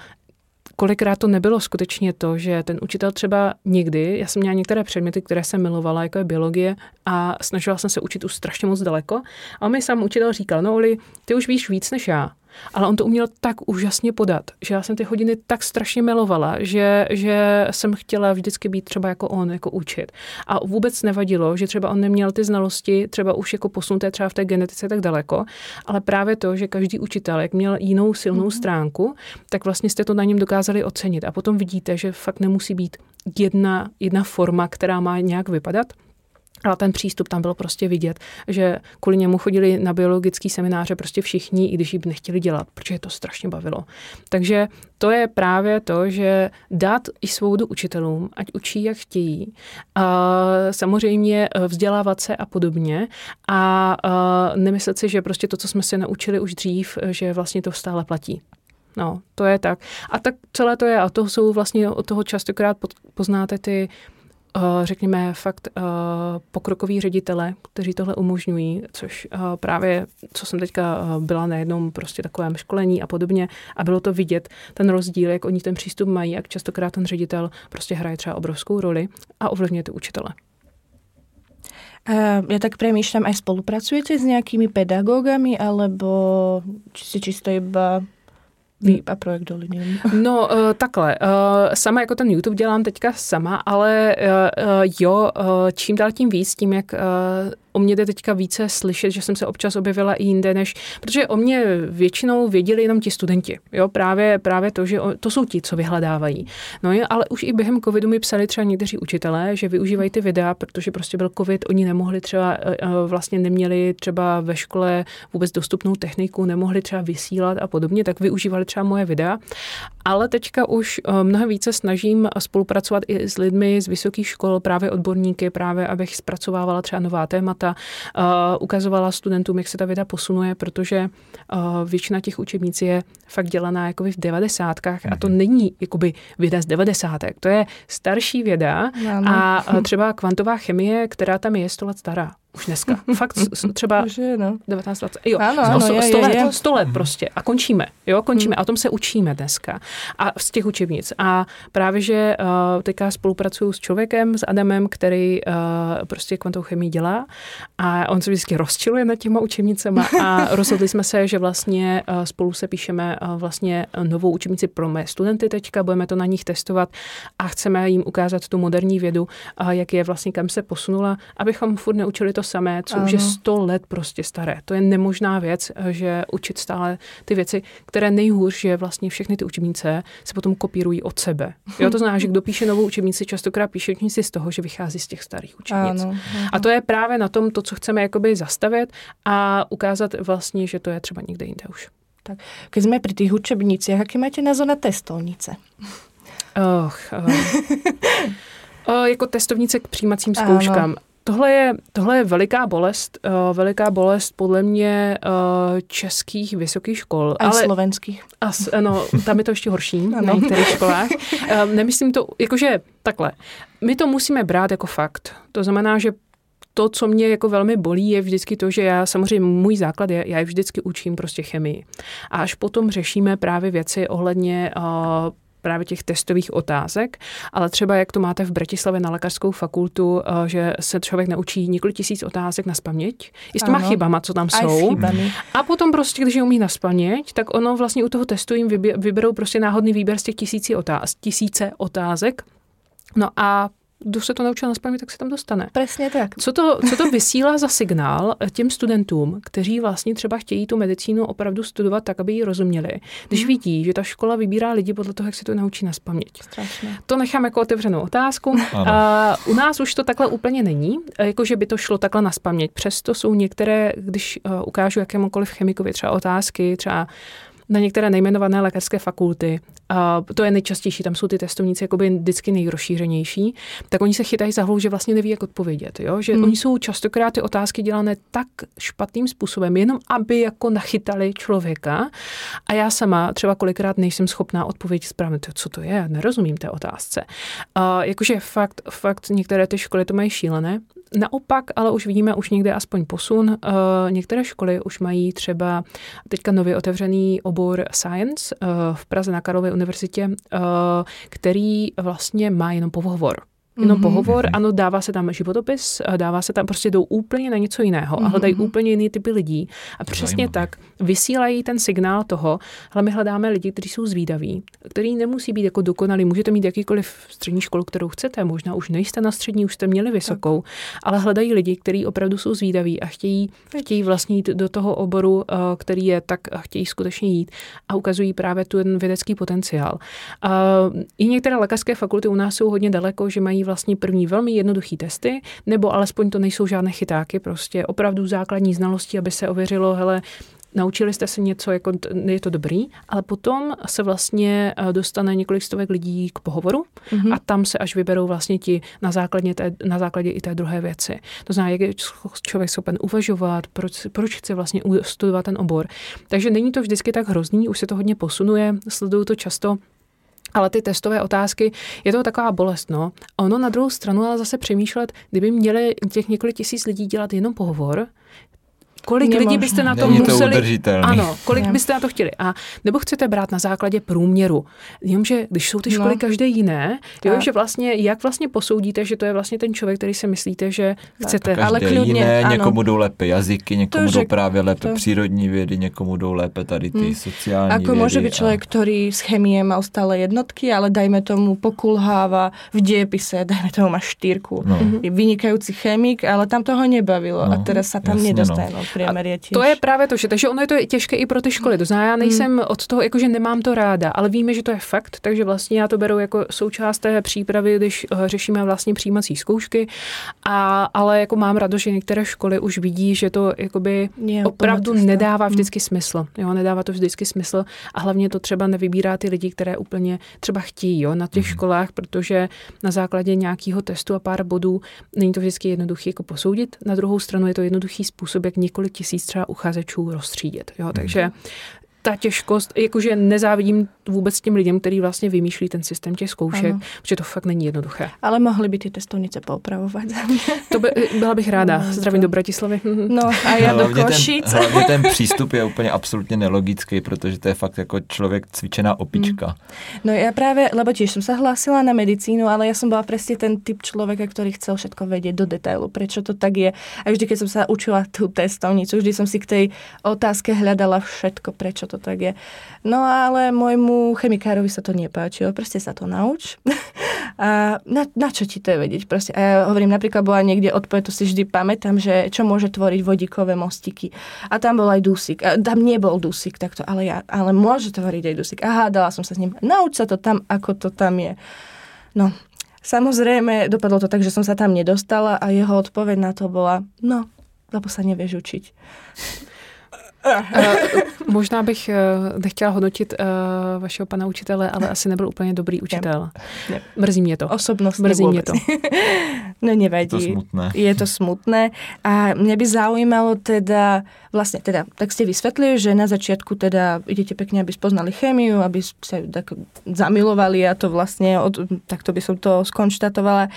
kolikrát to nebylo skutečně to, že ten učitel třeba někdy, já jsem měla některé předměty, které jsem milovala, jako je biologie, a snažila jsem se učit už strašně moc daleko. A mi sám učitel říkal, no Oli, ty už víš víc než já ale on to uměl tak úžasně podat, že já jsem ty hodiny tak strašně milovala, že, že jsem chtěla vždycky být třeba jako on, jako učit. A vůbec nevadilo, že třeba on neměl ty znalosti, třeba už jako posunuté třeba v té genetice tak daleko, ale právě to, že každý učitel, jak měl jinou silnou mm-hmm. stránku, tak vlastně jste to na něm dokázali ocenit. A potom vidíte, že fakt nemusí být jedna, jedna forma, která má nějak vypadat, ale ten přístup tam bylo prostě vidět, že kvůli němu chodili na biologický semináře prostě všichni, i když ji nechtěli dělat, protože je to strašně bavilo. Takže to je právě to, že dát i svobodu učitelům, ať učí, jak chtějí, a samozřejmě eh, vzdělávat se a podobně a, a nemyslet si, že prostě to, co jsme se naučili už dřív, že vlastně to stále platí. No, to je tak. A tak celé to je, a to jsou vlastně od toho častokrát poznáte ty Eh, řekněme, fakt uh, pokrokoví ředitele, kteří tohle umožňují, což uh, právě, co jsem teďka byla na jednom prostě takovém školení a podobně a bylo to vidět, ten rozdíl, jak oni ten přístup mají, jak častokrát ten ředitel prostě hraje třeba obrovskou roli a ovlivňuje ty učitele. Uh, ja tak premýšľam, aj spolupracujete s nejakými pedagógami, alebo či si čisto iba Vy a projekt Doliny. No uh, takhle, uh, sama jako ten YouTube dělám teďka sama, ale uh, jo, čím dál tím víc, tím jak o mě jde teďka více slyšet, že jsem se občas objevila i jinde, než, protože o mě většinou věděli jenom ti studenti, jo, právě, právě to, že o, to jsou ti, co vyhledávají. No jo, ale už i během covidu mi psali třeba někteří učitelé, že využívají ty videa, protože prostě byl covid, oni nemohli třeba, eh, eh, vlastně neměli třeba ve škole vůbec dostupnou techniku, nemohli třeba vysílat a podobně, tak využívali třeba moje videa. Ale teďka už eh, mnohem více snažím spolupracovat i s lidmi z vysokých škol, právě odborníky, právě abych zpracovávala třeba nová témata, témata, uh, ukazovala studentům, jak se ta věda posunuje, protože uh, většina těch učebnic je fakt dělaná jako v devadesátkách a to mhm. není jakoby věda z devadesátek, to je starší věda a třeba kvantová chemie, která tam je 100 let stará. Už dneska. Fakt třeba Už je, no. 19, 20, jo, Ano, no, ano, sto, je, sto, je, let, je. sto let prostě. A končíme, jo, končíme. A o tom se učíme dneska. A z těch učebnic. A právě, že uh, teďka spolupracuju s člověkem, s Adamem, který uh, prostě kvantovou chemii dělá. A on se vždycky rozčiluje nad těma učebnicema. A rozhodli jsme se, že vlastně uh, spolu se píšeme uh, vlastně novou učebnici pro mé studenty teďka, budeme to na nich testovat a chceme jim ukázat tu moderní vědu, uh, jak je vlastně, kam se posunula, abychom furt neučili to samé, co už je Ano. 100 let prostě staré. To je nemožná věc, eh, že učit stále ty věci, které nejhůř, že vlastně všechny ty učebnice se potom kopírují od sebe. Jo, to znamená, že kdo píše novou učebnici, častokrát píše učebnici z toho, že vychází z těch starých učebnic. Áno. A to je právě na tom to, co chceme jakoby zastavit a ukázat vlastně, že to je třeba někde jinde už. Keď sme pri tých učebniciach, aký máte názor na testovnice? Och, uh, jako testovnice k přijímacím Ano. zkouškám. Tohle je, tohle je veliká bolest, uh, veliká bolest podle mě uh, českých vysokých škol. Aj ale slovenských. As, no, tam je to ještě horší Ano. na některých školách. Um, nemyslím to, jakože takhle. My to musíme brát jako fakt. To znamená, že to, co mě jako velmi bolí, je vždycky to, že já samozřejmě můj základ je, já je vždycky učím prostě chemii. A až potom řešíme právě věci ohledně uh, právě těch testových otázek, ale třeba jak to máte v Bratislavě na lékařskou fakultu, eh, že se člověk naučí několik tisíc otázek na spaměť, i s těma Ano. chybama, co tam jsou. A potom prostě, když je umí na spaměť, tak ono vlastně u toho testu jim vyberou prostě náhodný výběr z těch tisíci otáz- tisíce otázek. No a kdo se to naučil na spaměť, tak se tam dostane. Presne tak. Co to, co to vysílá za signál těm studentům, kteří vlastně třeba chtějí tu medicínu opravdu studovat tak, aby ji rozuměli, když vidí, že ta škola vybírá lidi podle toho, jak se to naučí na spaměť. Strašné. To nechám jako otevřenou otázku. A u nás už to takhle úplně není, jakože by to šlo takhle na spaměť. Přesto jsou některé, když uh, ukážu jakémukoliv chemikovi třeba otázky, třeba na některé nejmenované lékařské fakulty, a to je nejčastější, tam jsou ty testovníci jakoby vždycky nejrozšířenější, tak oni se chytají za hlavu, že vlastně neví, jak odpovědět. Jo? Že Hmm. oni jsou častokrát ty otázky dělané tak špatným způsobem, jenom aby jako nachytali člověka. A já sama třeba kolikrát nejsem schopná odpovědět správně, to, co to je, nerozumím té otázce. A jakože fakt, fakt některé ty školy to mají šílené. Naopak, ale už vidíme už někde aspoň posun. Uh, některé školy už mají třeba teďka nově otevřený obor Science uh, v Praze na Karlově univerzitě, uh, který vlastně má jenom pohovor. Jenom Mhm. pohovor, ano, dává se tam životopis, eh, dává se tam, prostě jdou úplně na něco jiného a hledají úplně jiný typy lidí. A přesně Zajímavé. tak vysílají ten signál toho, ale my hledáme lidi, kteří jsou zvídaví, který nemusí být jako dokonalý. Můžete mít jakýkoliv střední školu, kterou chcete, možná už nejste na střední, už jste měli vysokou, ale hledají lidi, kteří opravdu jsou zvídaví a chtějí, chtějí vlastně jít do toho oboru, eh, který je, tak chtějí skutečně jít a ukazují právě tu ten vědecký potenciál. A I některé lékařské fakulty u nás jsou hodně daleko, že mají vlastně první velmi jednoduchý testy, nebo alespoň to nejsou žádné chytáky, prostě opravdu základní znalosti, aby se ověřilo, hele, naučili jste se něco, jako je to dobrý, ale potom se vlastně eh, dostane několik stovek lidí k pohovoru Mhm. a tam se až vyberou vlastně ti na základě, té, na základě i té druhé věci. To znamená, jak je člověk schopen uvažovat, proč, proč chce vlastně studovat ten obor. Takže není to vždycky tak hrozný, už se to hodně posunuje, sleduju to často ale ty testové otázky, je to taková bolest, no. Ono na druhou stranu ale zase přemýšlet, kdyby měli těch několik tisíc lidí dělat jenom pohovor, kolik Nemožné. lidí byste na to Není to museli... udržitelný. Ano, kolik Ne. byste na to chtěli. A nebo chcete brát na základě průměru. Jenomže, když jsou ty školy No. každé jiné, jo, Tak. že vlastně, jak vlastně posoudíte, že to je vlastně ten člověk, který si myslíte, že chcete. Každé Ale klidně, jiné, ano. někomu jdou lépe jazyky, někomu To, jdou že- právě lépe to- přírodní vědy, někomu jdou lépe tady ty Hmm. sociální Ako vědy. môže byť človek, ktorý z chemie mal stále jednotky, ale dajme tomu pokulháva v diepise, dajme tomu má štyrku. No. Je vynikajúci chemik, ale tam toho nebavilo a No, teraz sa tam jasne, nedostane. No. Je tiež. To je právě to, že takže ono je to těžké i pro ty školy. To znamená, já nejsem od toho, jakože nemám to ráda, ale víme, že to je fakt, takže vlastně já to beru jako součást té přípravy, když eh, řešíme vlastně přijímací zkoušky, a, ale jako mám radost, že některé školy už vidí, že to jakoby je opravdu cesta. nedává Mm. vždycky smysl. Jo, nedává to vždycky smysl a hlavně to třeba nevybírá ty lidi, které úplně třeba chtějí jo, na těch školách, protože na základě nějakého testu a pár bodů není to vždycky jednoduché jako posoudit. Na druhou stranu je to jednoduchý způsob, jak několik tisíc třeba uchazečů rozstřídit. Jo, takže ta těžkost, jakože nezávidím vůbec těm lidem, kteří vlastně vymýšlí ten systém těch zkoušek, ano. protože to fakt není jednoduché. Ale mohli by ty testovnice poopravovat To by, byla bych ráda. No, Zdravím to... do Bratislavy. No a já do Košic. Ten, hlavně ten přístup je úplně absolutně nelogický, protože to je fakt jako člověk cvičená opička. Hmm. No já právě, lebo tiež jsem se hlásila na medicínu, ale já jsem byla přesně ten typ člověka, který chcel všetko vědět do detailu, prečo to tak je. A vždy, když jsem se učila tu testovnicu, vždy jsem si k tej otázke hľadala všetko, prečo to tak je. No ale môjmu chemikárovi sa to nepáčilo, proste sa to nauč. a na, na čo ti to je vedieť? Proste. A ja hovorím, napríklad bola niekde odpoveď, to si vždy pamätám, že čo môže tvoriť vodíkové mostiky. A tam bol aj dusík. A tam nebol dusík takto, ale, ja, ale môže tvoriť aj dusík. Aha, dala som sa s ním. Nauč sa to tam, ako to tam je. No, Samozrejme, dopadlo to tak, že som sa tam nedostala a jeho odpoveď na to bola, no, lebo sa nevieš učiť. Uh, možná bych uh, nechtěla hodnotit uh, vašeho pana učitele, ale asi nebyl úplně dobrý učitel. Ne, ne. Mrzí mě to. Osobnost Mrzí mě to. no nevadí. Je to smutné. Je to smutné. A mě by zaujímalo teda, vlastně teda, tak jste vysvětlili, že na začátku teda idete pekne, aby spoznali chemiu, aby se tak zamilovali a to vlastně, od, tak to by som to skonštatovala.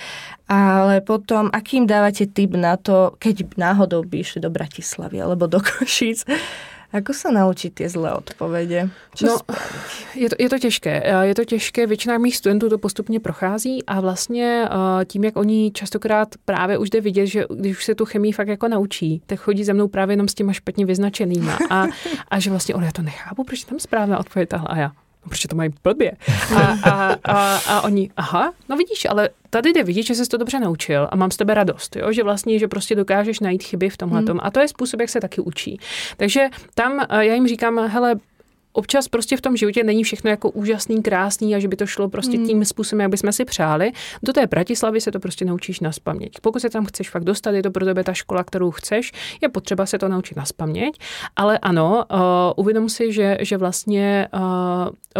Ale potom, akým dávate tip na to, keď náhodou by išli do Bratislavy alebo do Košic, Ako se naučit ty zlé odpovědi? no, je to, je to těžké. Je to těžké, většina mých studentů to postupně prochází a vlastně eh, tím, jak oni častokrát právě už jde vidět, že když už se tu chemii fakt jako naučí, tak chodí za mnou právě jenom s těma špatně vyznačenýma a, a že vlastně on já to nechápu, proč tam správná odpověď tahle a já no proč to mají blbě? A, a, a, a oni, aha, no vidíš, ale tady jde vidět, že jsi to dobře naučil a mám z tebe radost, jo? že vlastně, že prostě dokážeš najít chyby v tomhle hmm. A to je způsob, jak se taky učí. Takže tam eh, já jim říkám, hele, občas prostě v tom životě není všechno jako úžasný, krásný a že by to šlo prostě mm. tím způsobem, jak bychom si přáli. Do té Bratislavy se to prostě naučíš na spaměť. Pokud se tam chceš fakt dostat, je to pro tebe ta škola, kterou chceš, je potřeba se to naučit na spaměť. Ale ano, uh, uvědom si, že, že vlastně uh,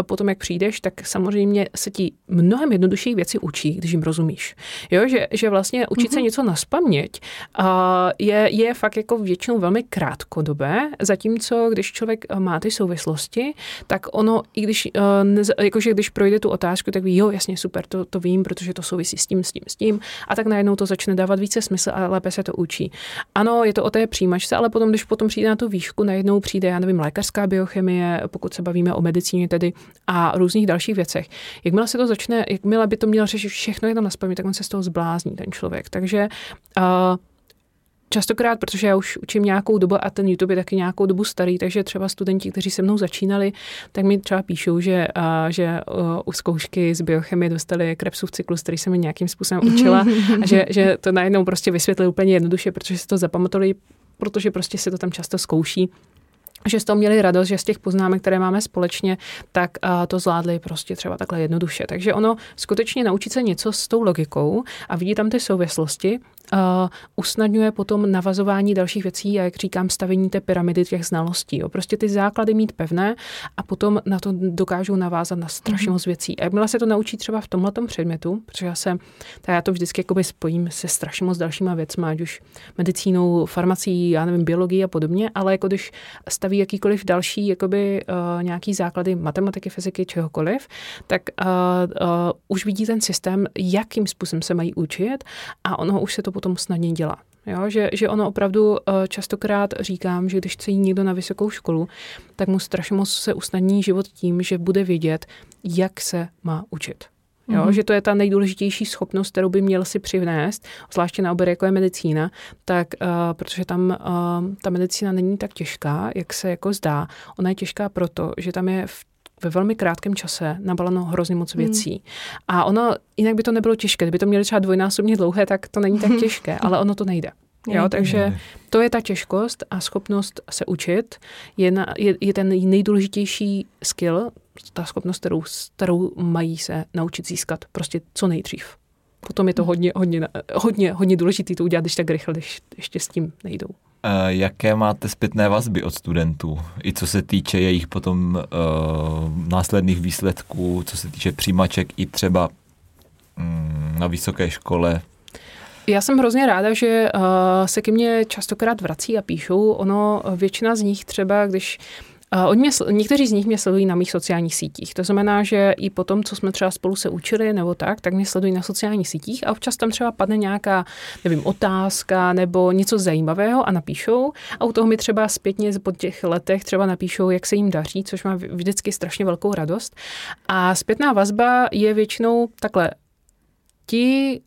potom, jak přijdeš, tak samozřejmě se ti mnohem jednodušší věci učí, když jim rozumíš. Jo, že, že vlastně učit mm-hmm. se mhm. něco na spaměť uh, je, je fakt jako většinou velmi krátkodobé, zatímco když člověk má ty souvislosti, tak ono, i když, uh, jakože když projde tu otázku, tak ví, jo, jasně, super, to, to vím, protože to souvisí s tím, s tím, s tím. A tak najednou to začne dávat více smysl a lépe se to učí. Ano, je to o té přijímačce, ale potom, když potom přijde na tu výšku, najednou přijde, já nevím, lékařská biochemie, pokud se bavíme o medicíně tedy a různých dalších věcech. Jakmile se to začne, jakmile by to měl řešit všechno jenom na spamě, tak on se z toho zblázní, ten člověk. Takže uh, častokrát, protože já už učím nějakou dobu a ten YouTube je taky nějakou dobu starý, takže třeba studenti, kteří se mnou začínali, tak mi třeba píšou, že, a, že u zkoušky z biochemie dostali Krebsův cyklus, který jsem nějakým způsobem učila a že, že to najednou prostě vysvětlili úplně jednoduše, protože si to zapamatovali, protože prostě se to tam často zkouší že z toho měli radost, že z těch poznámek, které máme společně, tak to zvládli prostě třeba takhle jednoduše. Takže ono skutečně naučit se něco s tou logikou a vidí tam ty souvislosti, usnadňuje potom navazování dalších věcí a jak říkám, stavení té pyramidy těch znalostí. Jo. Prostě ty základy mít pevné a potom na to dokážou navázat na strašně mhm. moc věcí. A jakmile se to naučí třeba v tomhle předmětu, protože já se, tak já to vždycky jakoby spojím se strašně moc dalšíma věcmi, ať už medicínou, farmací, já nevím, biologií a podobně, ale jako když staví jakýkoliv další jakoby uh, nějaký základy matematiky, fyziky, čehokoliv, tak uh, uh, už vidí ten systém, jakým způsobem se mají učit a ono už se to potom snadně dělá. Jo, že, že ono opravdu eh, častokrát říkám, že když chce jít někdo na vysokou školu, tak mu strašně moc se usnadní život tím, že bude vědět, jak se má učit. Jo, mm-hmm. Že to je ta nejdůležitější schopnost, kterou by měl si přivnést, zvláště na obor, jako je medicína, tak uh, protože tam uh, ta medicína není tak těžká, jak se jako zdá. Ona je těžká proto, že tam je v ve velmi krátkém čase nabaleno hrozně moc hmm. věcí. Hmm. A ono, jinak by to nebylo těžké. Kdyby to měli třeba dvojnásobně dlouhé, tak to není tak těžké, ale ono to nejde. Jo, takže to je ta těžkost a schopnost se učit je, na, je, je ten nejdůležitější skill, ta schopnost, kterou, kterou mají se naučit získat prostě co nejdřív. Potom je to hodně, hodně, hodně, hodně důležité to udělat, když tak rychle, když ještě s tím nejdou. Jaké máte zpětné vazby od studentů, i co se týče jejich potom uh, následných výsledků, co se týče přijímaček i třeba um, na vysoké škole? Já jsem hrozně ráda, že uh, se ke mně častokrát vrací a píšou. Ono, většina z nich třeba, když Oni mě, někteří z nich mě sledují na mých sociálních sítích. To znamená, že i po tom, co jsme třeba spolu se učili nebo tak, tak mě sledují na sociálních sítích a občas tam třeba padne nějaká, nevím, otázka nebo něco zajímavého a napíšou a u toho mi třeba zpětně po těch letech třeba napíšou, jak se jim daří, což má vždycky strašně velkou radost. A zpětná vazba je většinou takhle, ti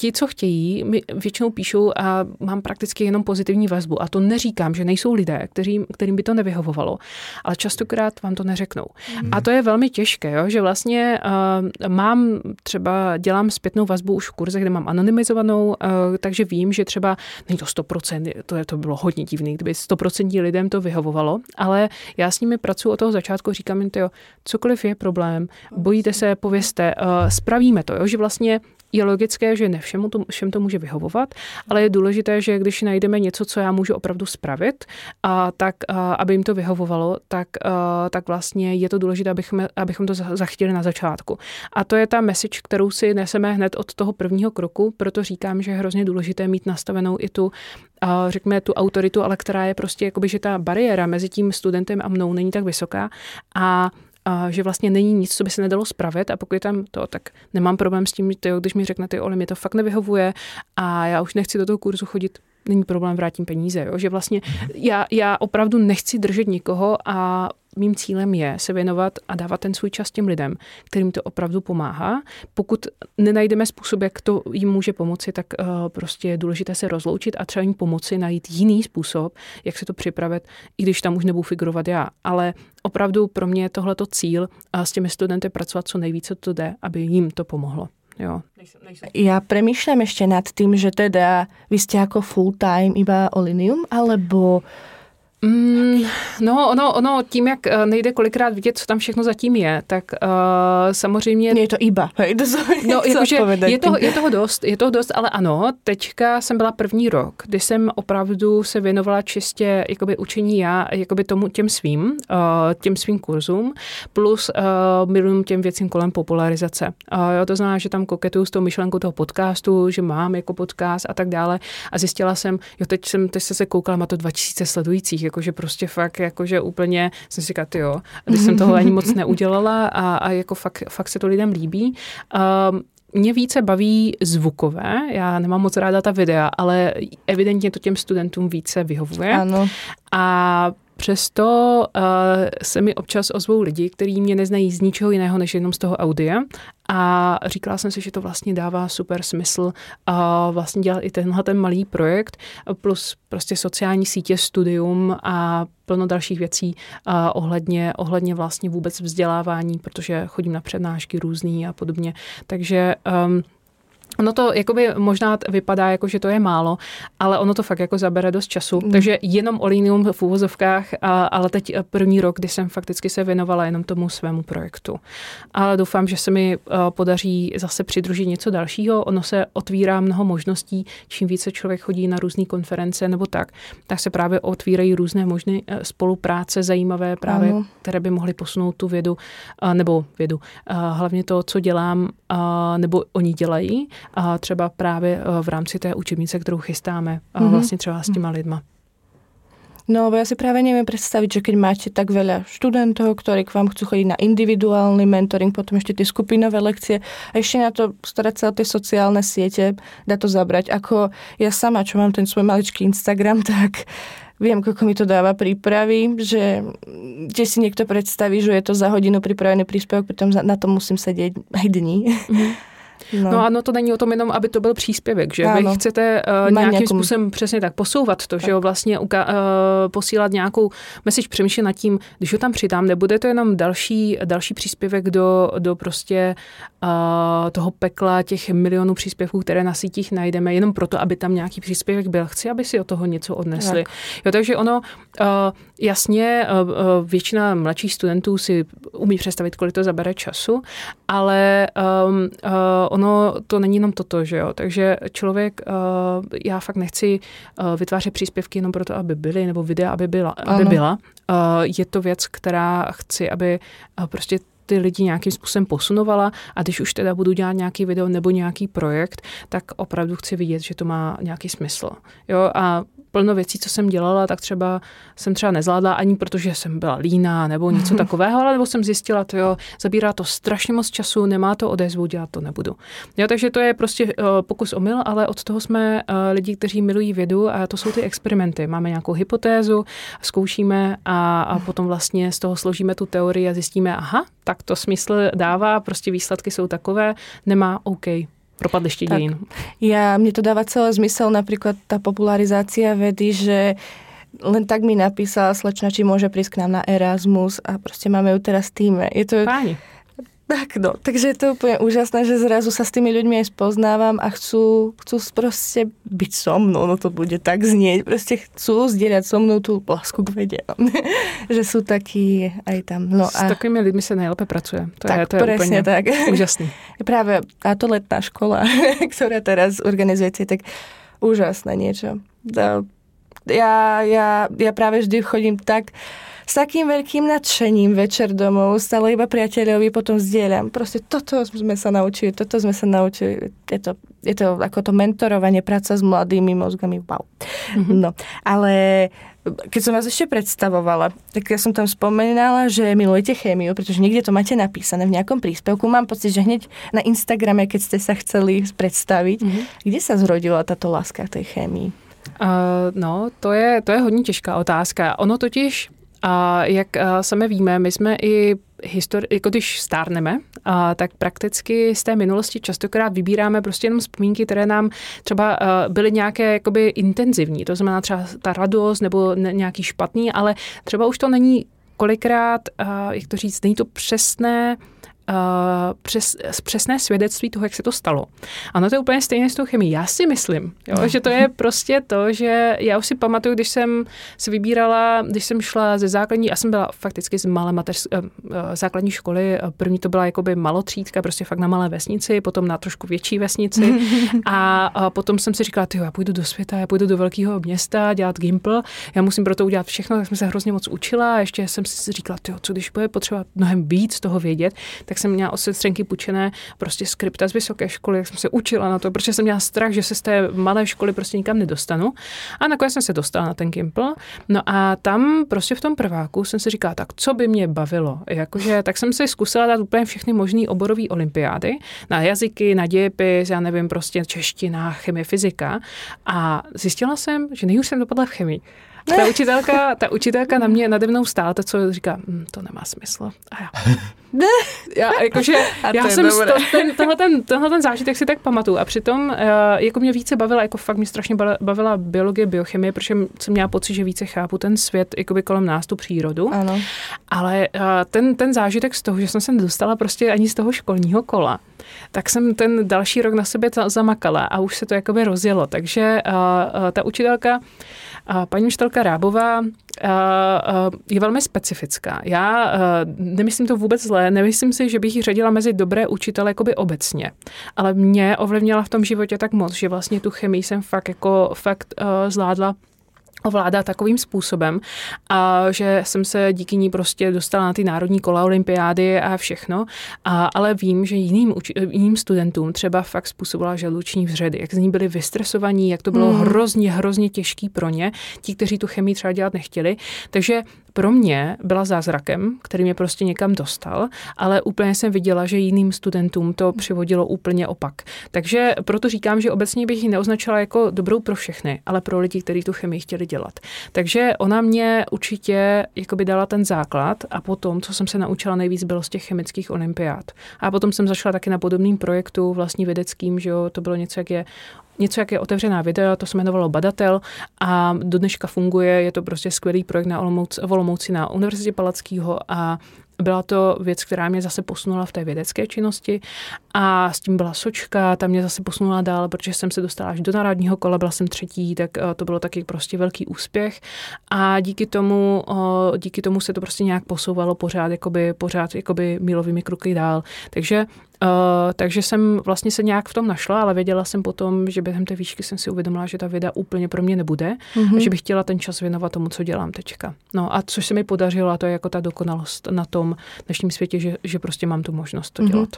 ti, co chtějí, mi většinou píšou a mám prakticky jenom pozitivní vazbu. A to neříkám, že nejsou lidé, kterým, kterým by to nevyhovovalo, ale častokrát vám to neřeknou. Mm. A to je velmi těžké, jo? že vlastně uh, mám třeba, dělám zpětnou vazbu už v kurze, kde mám anonymizovanou, uh, takže vím, že třeba není to 100%, to, je, to bylo hodně divný, kdyby 100% lidem to vyhovovalo, ale já s nimi pracuji od toho začátku, říkám jim to, jo, cokoliv je problém, bojíte se, povězte, uh, spravíme to, jo? že vlastně je logické, že ne všemu to, všem to může vyhovovat, ale je důležité, že když najdeme něco, co já můžu opravdu spravit, a tak, a, aby jim to vyhovovalo, tak, a, tak vlastně je to důležité, abychom, abychom to zachytili na začátku. A to je ta message, kterou si neseme hned od toho prvního kroku, proto říkám, že je hrozně důležité mít nastavenou i tu a řekněme tu autoritu, ale která je prostě jakoby, že ta bariéra mezi tím studentem a mnou není tak vysoká a a že vlastně není nic, co by se nedalo spravit a pokud je tam to, tak nemám problém s tím, tyjo, když mi řeknete, Oli, mi to fakt nevyhovuje a já už nechci do toho kurzu chodit, není problém, vrátím peníze. Jo? Že vlastně já, já opravdu nechci držet nikoho a mým cílem je se věnovat a dávat ten svůj čas těm lidem, kterým to opravdu pomáhá. Pokud nenajdeme způsob, jak to jim může pomoci, tak uh, prostě je důležité se rozloučit a třeba jim pomoci najít jiný způsob, jak se to připravit, i když tam už nebudu figurovat já. Ale opravdu pro mě je tohleto cíl a s těmi studenty pracovat co nejvíce to jde, aby jim to pomohlo. Jo. Ja premýšľam ešte nad tým, že teda vy ste ako full time iba Olinium, alebo Mm, no, ono, ono, tím, jak eh, nejde kolikrát vidět, co tam všechno zatím je, tak uh, samozřejmě... Je to iba. no, jakože je, toho, je toho dost, je toho dost, ale ano, teďka jsem byla první rok, kdy jsem opravdu se věnovala čistě jakoby učení já, jakoby tomu těm svým, uh, těm svým kurzům, plus uh, miluji těm věcím kolem popularizace. Uh, jo, to znamená, že tam koketuju s tou myšlenkou toho podcastu, že mám jako podcast a tak dále a zjistila jsem, jo, teď jsem, teď se koukala, má to 2000 sledujících, jakože prostě fakt, jakože úplně jsem si říkala, jo, když jsem toho ani moc neudělala a, a jako fakt, fakt se to lidem líbí. Um, mě více baví zvukové, já nemám moc ráda ta videa, ale evidentně to těm studentům více vyhovuje. Ano. A Přesto uh, se mi občas ozvou lidi, kteří mě neznají z ničeho jiného než jenom z toho audia a říkala jsem si, že to vlastně dává super smysl a vlastně dělat i tenhle ten malý projekt plus prostě sociální sítě, studium a plno dalších věcí a ohledně, ohledně vlastně vůbec vzdělávání, protože chodím na přednášky různý a podobně. Takže um, Ono to jakoby možná vypadá jako, že to je málo, ale ono to fakt jako zabere dost času. Mm. Takže jenom Olinium v úvozovkách, a, ale teď první rok, kdy jsem fakticky se věnovala jenom tomu svému projektu. Ale doufám, že se mi podaří zase přidružit něco dalšího. Ono se otvírá mnoho možností, čím více člověk chodí na různé konference nebo tak, tak se právě otvírají různé možné e, spolupráce zajímavé právě, ano. které by mohly posunout tu vědu, nebo vědu, hlavně to, co dělám, nebo oni dělají a třeba právě eh, v rámci té učebnice, kterou chystáme mm-hmm. vlastně třeba s těma mhm. lidma. No, bo ja si práve neviem predstaviť, že keď máte tak veľa študentov, ktorí k vám chcú chodiť na individuálny mentoring, potom ešte tie skupinové lekcie a ešte na to starať sa o tie sociálne siete, dá to zabrať. Ako ja sama, čo mám ten svoj maličký Instagram, tak viem, koľko mi to dáva prípravy, že kde si niekto predstaví, že je to za hodinu pripravený príspevok, pritom na to musím sedieť aj dní. Mm. No. no ano, to není o tom jenom, aby to byl příspěvek, že ano. vy chcete uh, nějakým nějakou... způsobem přesně tak posouvat to, tak. že jo, vlastně uka- uh, posílat nějakou message, přemýšlet nad tím, když ho tam přidám, nebude to jenom další, další příspěvek do, do prostě uh, toho pekla těch milionů příspěvků, které na sítích najdeme, jenom proto, aby tam nějaký příspěvek byl. Chci, aby si od toho něco odnesli. Tak. Jo, takže ono, uh, jasně, uh, většina mladších studentů si umí představit, kolik to zabere času, ale um, uh, ono to není jenom toto, že jo. Takže člověk, uh, já fakt nechci uh, vytvářet příspěvky jenom proto, aby byly, nebo videa, aby byla. Aby byla. Uh, je to věc, která chci, aby uh, prostě ty lidi nějakým způsobem posunovala a když už teda budu dělat nějaký video nebo nějaký projekt, tak opravdu chci vidět, že to má nějaký smysl. Jo, a plno věcí, co jsem dělala, tak třeba jsem třeba nezvládla ani protože jsem byla líná nebo něco takového, ale nebo jsem zjistila, to jo, zabírá to strašně moc času, nemá to odezvu, dělat to nebudu. Jo, takže to je prostě uh, pokus o mil, ale od toho jsme uh, lidi, kteří milují vědu a to jsou ty experimenty. Máme nějakou hypotézu, zkoušíme a, a potom vlastně z toho složíme tu teorii a zjistíme, aha, tak to smysl dává, prostě výsledky jsou takové, nemá OK, propadliště tak, dějin. Ja, mne to dáva celé zmysel, napríklad tá popularizácia vedy, že len tak mi napísala slečna, či môže prísť k nám na Erasmus a proste máme ju teraz v týme. Je to... Páni. Tak no, takže je to úplne úžasné, že zrazu sa s tými ľuďmi aj spoznávam a chcú, chcú proste byť so mnou, no to bude tak znieť, proste chcú zdieľať so mnou tú lásku k vede. že sú takí aj tam. No a... S takými lidmi sa najlepšie pracuje. To tak, je, to je presne úplne tak. úžasný. Práve táto letná škola, ktorá teraz organizujete, tak úžasné niečo. Ja, ja, ja práve vždy chodím tak s takým veľkým nadšením večer domov, stále iba priateľovi potom zdieľam. Proste toto sme sa naučili, toto sme sa naučili. Je to, je to ako to mentorovanie, práca s mladými mozgami, wow. Mm-hmm. No, ale keď som vás ešte predstavovala, tak ja som tam spomínala, že milujete chémiu, pretože niekde to máte napísané v nejakom príspevku. Mám pocit, že hneď na Instagrame, keď ste sa chceli predstaviť, mm-hmm. kde sa zrodila táto láska tej chémii? Uh, no, to je, to je hodně těžká otázka. Ono totiž a jak sami víme, my jsme i histori- jako když stárneme, a tak prakticky z té minulosti častokrát vybíráme prostě jenom vzpomínky, které nám třeba byly nějaké jakoby intenzivní, to znamená třeba ta radost nebo nějaký špatný, ale třeba už to není kolikrát, jak to říct, není to přesné, přes, přesné svědectví toho, jak se to stalo. Ano, to je úplně stejné s tou chemií. Já si myslím, jo, no. že to je prostě to, že já už si pamatuju, když jsem si vybírala, když jsem šla ze základní, já jsem byla fakticky z malé mateř, uh, základní školy, první to byla jakoby malotřídka, prostě fakt na malé vesnici, potom na trošku větší vesnici a, a potom jsem si říkala, já půjdu do světa, já půjdu do velkého města dělat gimpl, já musím pro to udělat všechno, tak jsem se hrozně moc učila a ještě jsem si říkala, co když bude potřeba mnohem víc toho vědět, tak jsem měla od sestřenky půjčené prostě skripta z vysoké školy, jak jsem se učila na to, protože jsem měla strach, že se z té malé školy prostě nikam nedostanu. A nakonec jsem se dostala na ten Gimpl. No a tam prostě v tom prváku jsem si říkala, tak co by mě bavilo? Jakože, tak jsem si zkusila dát úplně všechny možné oborové olympiády na jazyky, na dějepis, já nevím, prostě čeština, chemie, fyzika. A zjistila jsem, že nejhůř jsem dopadla v chemii. Ta učitelka, ta učitelka na mě nade mnou stála, to co říká, hm, to nemá smysl. A já, já, jakože, já jsem to, ten, tenhle, ten, tenhle ten zážitek si tak pamatuju a přitom uh, jako mě více bavila, jako fakt mě strašně bavila biologie, biochemie, protože jsem měla pocit, že více chápu ten svět jakoby kolem nás, tu přírodu. Ano. Ale uh, ten, ten zážitek z toho, že jsem se nedostala prostě ani z toho školního kola, tak jsem ten další rok na sebe zamakala a už se to jakoby rozjelo. Takže uh, uh, ta učitelka Paní učitelka Rábová je velmi specifická. Já nemyslím to vůbec zlé, nemyslím si, že bych ji řadila mezi dobré učitele jakoby obecně, ale mě ovlivnila v tom životě tak moc, že vlastně tu chemii jsem fakt jako fakt zvládla ovládá takovým způsobem, a že jsem se díky ní prostě dostala na ty národní kola olympiády a všechno, a, ale vím, že jiným, jiným studentům třeba fakt způsobila žaluční vředy, jak z ní byli vystresovaní, jak to bylo mm. hrozně, hrozně těžký pro ně, ti, kteří tu chemii třeba dělat nechtěli. Takže pro mě byla zázrakem, který mě prostě někam dostal, ale úplně jsem viděla, že jiným studentům to přivodilo úplně opak. Takže proto říkám, že obecně bych ji neoznačila jako dobrou pro všechny, ale pro lidi, kteří tu chemii chtěli dělat. Takže ona mě určitě jakoby dala ten základ a potom, co jsem se naučila nejvíc, bylo z těch chemických olympiád. A potom jsem začala taky na podobným projektu vlastní vědeckým, že jo, to bylo něco, jak je něco, jak je otevřená videa, to se jmenovalo Badatel a do dneška funguje, je to prostě skvělý projekt na Olomouci, v Olomouci na Univerzitě Palackého a byla to věc, která mě zase posunula v té vědecké činnosti a s tím byla sočka, ta mě zase posunula dál, protože jsem se dostala až do národního kola, byla jsem třetí, tak eh, to bylo taky prostě velký úspěch a díky tomu, díky tomu se to prostě nějak posouvalo pořád, jakoby, pořád jakoby milovými kroky dál. Takže Uh, takže jsem vlastně se nějak v tom našla, ale věděla jsem potom, že během té výšky jsem si uvědomila, že ta věda úplně pro mě nebude mm-hmm. a že bych chtěla ten čas věnovat tomu, co dělám teďka. No a což se mi podařilo, a to je jako ta dokonalost na tom dnešním světě, že, že prostě mám tu možnost to mm-hmm. dělat.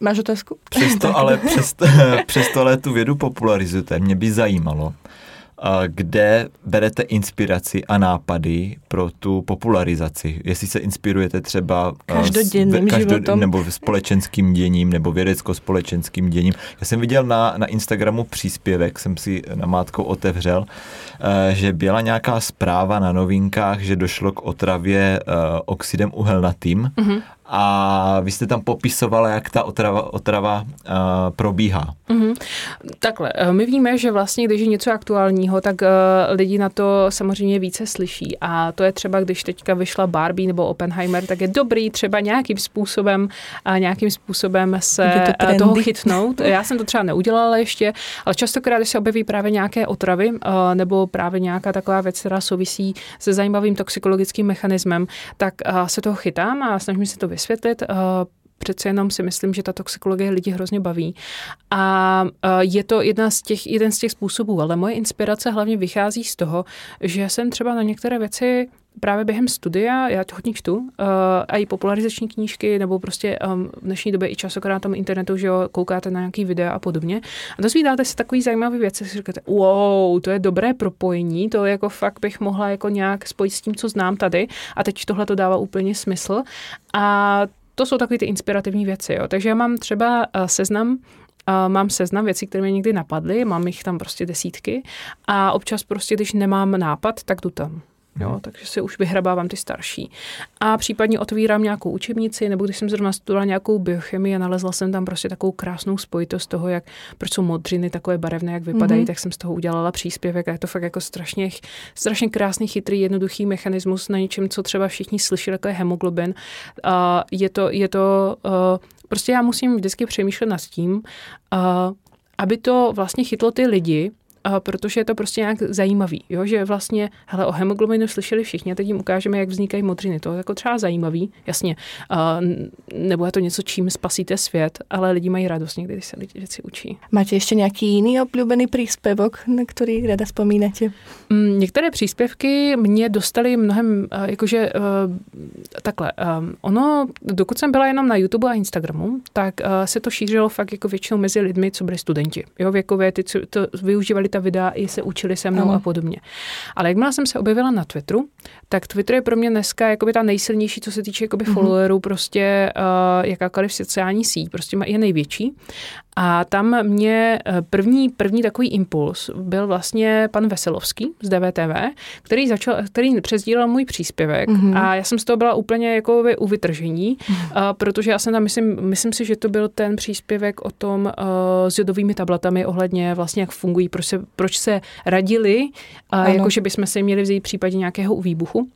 Máš otázku? Přesto ale, přesto, přesto ale tu vědu popularizujete. Mě by zajímalo, kde berete inspiraci a nápady pro tu popularizaci? Jestli se inspirujete třeba každodenním každo, životom. nebo společenským děním, nebo vědecko-společenským děním. Já jsem viděl na, na Instagramu příspěvek, jsem si na mátkou otevřel, že byla nějaká zpráva na novinkách, že došlo k otravě oxidem uhelnatým mm-hmm a vy jste tam popisovala, jak ta otrava, otrava uh, probíhá. Mm-hmm. Takhle, eh, my víme, že vlastně, když je něco aktuálního, tak uh, lidi na to samozřejmě více slyší a to je třeba, když teďka vyšla Barbie nebo Oppenheimer, tak je dobrý třeba nějakým způsobem a nějakým způsobem se to toho chytnout. Já jsem to třeba neudělala ještě, ale častokrát, když se objeví právě nějaké otravy uh, nebo právě nějaká taková věc, která souvisí se zajímavým toxikologickým mechanismem, tak uh, se toho chytám a snažím se to vysvětlit. Eh, přece jenom si myslím, že ta toxikologie lidi hrozně baví. A eh, je to jedna z těch, jeden z těch způsobů, ale moje inspirace hlavně vychází z toho, že jsem třeba na některé věci právě během studia, já to hodně čtu, uh, a i popularizační knížky, nebo prostě um, v dnešní době i časokrát na tom internetu, že jo, koukáte na nějaký videa a podobně. A dozvídáte se takový zajímavé věci, si říkáte, wow, to je dobré propojení, to jako fakt bych mohla jako nějak spojit s tím, co znám tady a teď tohle to dává úplně smysl. A to jsou takové ty inspirativní věci, jo. Takže já mám třeba uh, seznam uh, mám seznam věcí, které mě někdy napadly, mám jich tam prostě desítky a občas prostě, když nemám nápad, tak jdu tam. Jo, mhm. takže si už vyhrabávám ty starší. A případně otvírám nějakou učebnici, nebo když jsem zrovna studovala nějakou biochemii a nalezla jsem tam prostě takovou krásnou spojitost toho, jak, proč jsou modřiny takové barevné, jak vypadají, mm-hmm. tak jsem z toho udělala příspěvek a je to fakt jako strašně, strašně krásný, chytrý, jednoduchý mechanismus na něčem, co třeba všichni slyšeli, jako je hemoglobin. A je to, je to uh, prostě já musím vždycky přemýšlet nad tím, uh, aby to vlastně chytlo ty lidi, protože je to prostě nějak zajímavý, jo? že vlastně, hele, o hemoglobinu slyšeli všichni a teď jim ukážeme, jak vznikají modřiny. To je jako třeba zajímavý, jasně. nebo je to něco, čím spasíte svět, ale lidi mají radost někdy, když se lidi věci učí. Máte ještě nějaký jiný oblíbený příspěvok, na který ráda vzpomínáte? Mm, některé příspěvky mě dostaly mnohem, jakože takhle, ono, dokud jsem byla jenom na YouTube a Instagramu, tak se to šířilo fakt jako většinou mezi lidmi, co byli studenti. Jo, věkové, ty, co to využívali ta videa i se učili se mnou ano. a podobně. Ale jakmile jsem se objevila na Twitteru, tak Twitter je pro mě dneska jakoby ta nejsilnější, co se týče jakoby mm-hmm. followerů, prostě uh, jakákoliv sociální síť, prostě je největší. A tam mě eh, první, první takový impuls byl vlastně pan Veselovský z DVTV, který začal, který přezdílel můj příspěvek mm-hmm. a já jsem z toho byla úplně jako u vytržení, mm-hmm. uh, protože já jsem tam, myslím, myslím si, že to byl ten příspěvek o tom uh, s jodovými tabletami ohledně vlastně, jak fungují, proč se, proč se radili, uh, jakože bychom se měli vzít v případě nějakého výbuchu.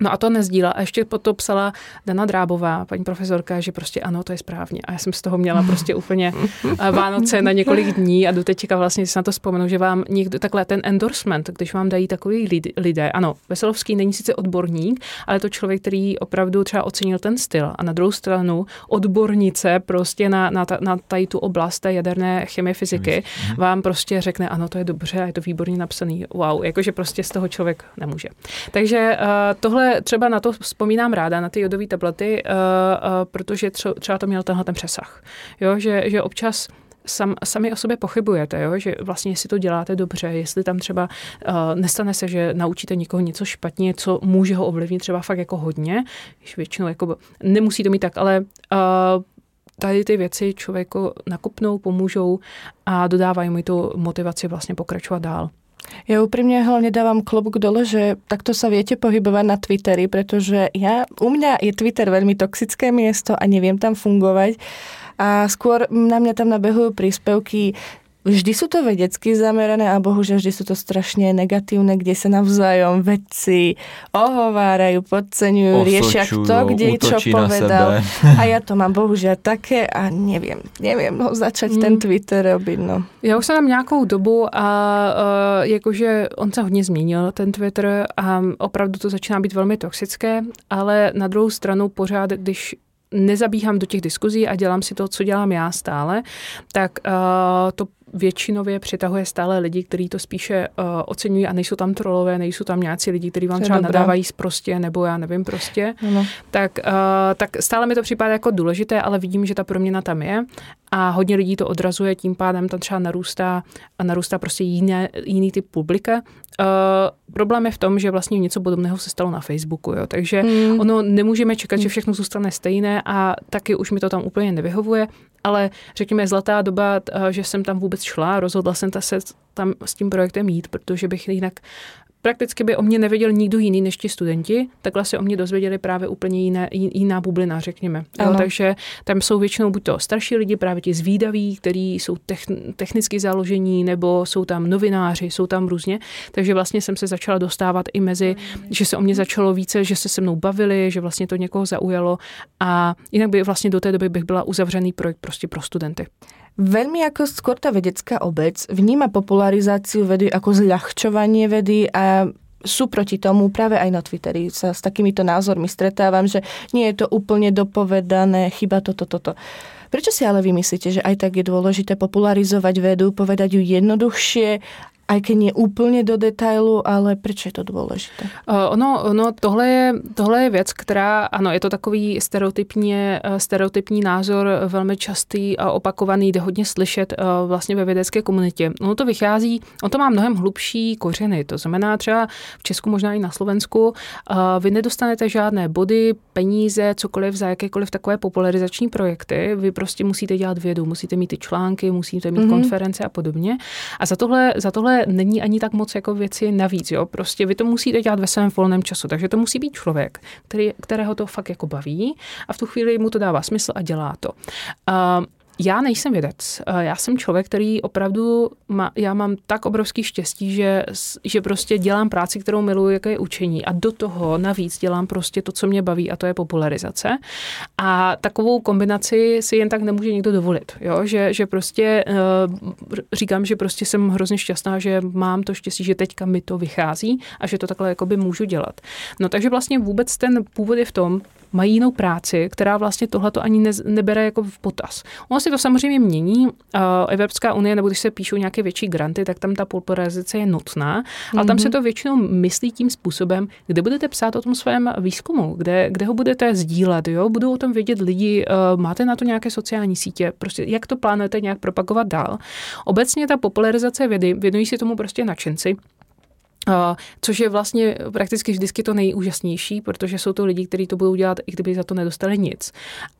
No a to nezdíla. A ještě potom psala Dana Drábová, paní profesorka, že prostě ano, to je správně. A já jsem z toho měla prostě úplně eh, Vánoce na několik dní a do teďka vlastně si na to vzpomenu, že vám někdo, takhle ten endorsement, když vám dají takový lidé, ano, Veselovský není sice odborník, ale to člověk, který opravdu třeba ocenil ten styl. A na druhou stranu odbornice prostě na, na, ta, na tady tu oblast té jaderné chemie fyziky mhm. vám prostě řekne, ano, to je dobře a je to výborně napsaný. Wow, jakože prostě z toho člověk nemůže. Takže uh, tohle třeba na to vzpomínám ráda, na ty jodové tablety, uh, uh, protože třeba to měl tenhle ten přesah. Jo, že, že občas sam, sami o sobě pochybujete, jo? že vlastně jestli to děláte dobře, jestli tam třeba uh, nestane se, že naučíte někoho něco špatně, co může ho ovlivnit třeba fakt jako hodně, když většinou jako, nemusí to mít tak, ale uh, tady ty věci člověku nakupnou, pomůžou a dodávají mu tu motivaci vlastně pokračovat dál. Ja úprimne hlavne dávam klobúk dole, že takto sa viete pohybovať na Twitteri, pretože ja, u mňa je Twitter veľmi toxické miesto a neviem tam fungovať. A skôr na mňa tam nabehujú príspevky vždy sú to vedecky zamerané a bohužiaľ vždy sú to strašne negatívne, kde sa navzájom vedci ohovárajú, podceňujú, riešia kto kde čo povedal. A ja to mám bohužiaľ také a neviem, neviem ho začať hmm. ten Twitter robiť. No. Já už jsem tam nějakou dobu a uh, jakože on se hodně změnil, ten Twitter a opravdu to začíná být velmi toxické, ale na druhou stranu pořád, když nezabíhám do těch diskuzí a dělám si to, co dělám já stále, tak uh, to většinově přitahuje stále lidi, kteří to spíše uh, oceňují a nejsou tam trolové, nejsou tam nějací lidi, kteří vám třeba dobré. nadávají prostě, nebo já nevím prostě, no. tak, uh, tak stále mi to připadá jako důležité, ale vidím, že ta proměna tam je a hodně lidí to odrazuje, tím pádem tam třeba narůstá, a narůstá prostě jiné, jiný typ publika. Uh, problém je v tom, že vlastně něco podobného se stalo na Facebooku, jo. takže hmm. ono nemůžeme čekat, že hmm. všechno zůstane stejné a taky už mi to tam úplně nevyhovuje, ale řekněme zlatá doba, uh, že jsem tam vůbec šla, rozhodla jsem se tam s tím projektem jít, protože bych jinak prakticky by o mě nevěděl nikdo jiný než ti studenti, takhle se o mě dozvěděli právě úplně jiné, jiná bublina, řekněme. Jo, takže tam jsou většinou buď to starší lidi, právě ti zvídaví, kteří jsou technicky založení, nebo jsou tam novináři, jsou tam různě. Takže vlastně jsem se začala dostávat i mezi, že se o mě začalo více, že se se mnou bavili, že vlastně to někoho zaujalo a jinak by vlastně do té doby bych byla uzavřený projekt prostě pro studenty. Veľmi ako skôr tá vedecká obec vníma popularizáciu vedy ako zľahčovanie vedy a sú proti tomu, práve aj na Twitteri sa s takýmito názormi stretávam, že nie je to úplne dopovedané, chyba toto, toto. Prečo si ale vy myslíte, že aj tak je dôležité popularizovať vedu, povedať ju jednoduchšie aj keď nie úplně do detailu, ale proč je to důležité? Uh, ono, ono tohle, je, tohle je věc, která, ano, je to takový stereotypně, uh, stereotypní názor, velmi častý a opakovaný, jde hodně slyšet uh, vlastně ve vědecké komunitě. Ono to vychází, on to má mnohem hlubší kořeny, to znamená třeba v Česku, možná i na Slovensku, vy nedostanete žádné body, peníze, cokoliv za jakékoliv takové popularizační projekty, vy prostě musíte dělat vědu, musíte mít ty články, musíte mít mm-hmm. konference a podobně. A za tohle, za tohle není ani tak moc jako věci navíc, jo. Prostě vy to musíte dělat ve svém volném času, takže to musí být člověk, který, kterého to fakt jako baví a v tu chvíli mu to dává smysl a dělá to. Uh, já nejsem vědec. Eh, já jsem člověk, který opravdu, má, já mám tak obrovský štěstí, že, že prostě dělám práci, kterou miluji, jako je učení. A do toho navíc dělám prostě to, co mě baví, a to je popularizace. A takovou kombinaci si jen tak nemůže někdo dovolit. Jo? Že, že prostě uh, říkám, že prostě jsem hrozně šťastná, že mám to štěstí, že teďka mi to vychází a že to takhle jakoby můžu dělat. No takže vlastně vůbec ten původ je v tom, mají jinou práci, která vlastně tohleto ani ne, nebere jako v potaz. Ono si to samozřejmě mění. Uh, Evropská unie, nebo když se píšou nějaké větší granty, tak tam ta popularizace je nutná, mm-hmm. ale tam se mhm. to většinou myslí tím způsobem, kde budete psát o tom svém výzkumu, kde, kde ho budete sdílet, jo? budou o tom vědět lidi, uh, máte na to nějaké sociální sítě, prostě jak to plánujete nějak propagovat dál. Obecně ta popularizace vědy, věnují si tomu prostě nadšenci, což je vlastně prakticky vždycky to nejúžasnější, protože jsou to lidi, kteří to budou dělat, i kdyby za to nedostali nic.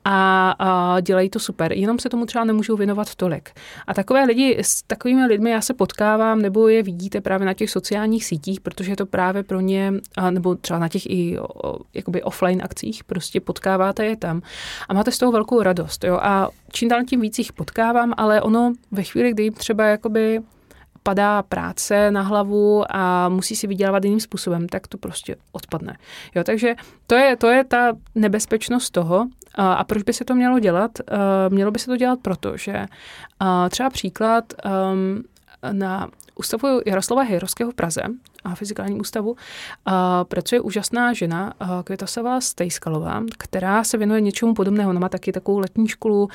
A, a dělají to super, jenom se tomu třeba nemůžou věnovat tolik. A takové lidi, s takovými lidmi já se potkávám, nebo je vidíte právě na těch sociálních sítích, protože je to právě pro ně, a, nebo třeba na těch i o, jakoby offline akcích, prostě potkáváte je tam a máte z toho velkou radost. Jo? A čím dál tím víc jich potkávám, ale ono ve chvíli, kdy jim třeba jakoby padá práce na hlavu a musí si vydělávat jiným způsobem, tak to prostě odpadne. Jo, takže to je, to je ta nebezpečnost toho. A, proč by se to mělo dělat? Mělo by se to dělat proto, že třeba příklad um, na ústavu Jaroslava Hejrovského v Praze fyzikálním ústavu a pracuje úžasná žena Květasová Stejskalová, která se věnuje něčemu podobného. Ona má taky takovou letní školu,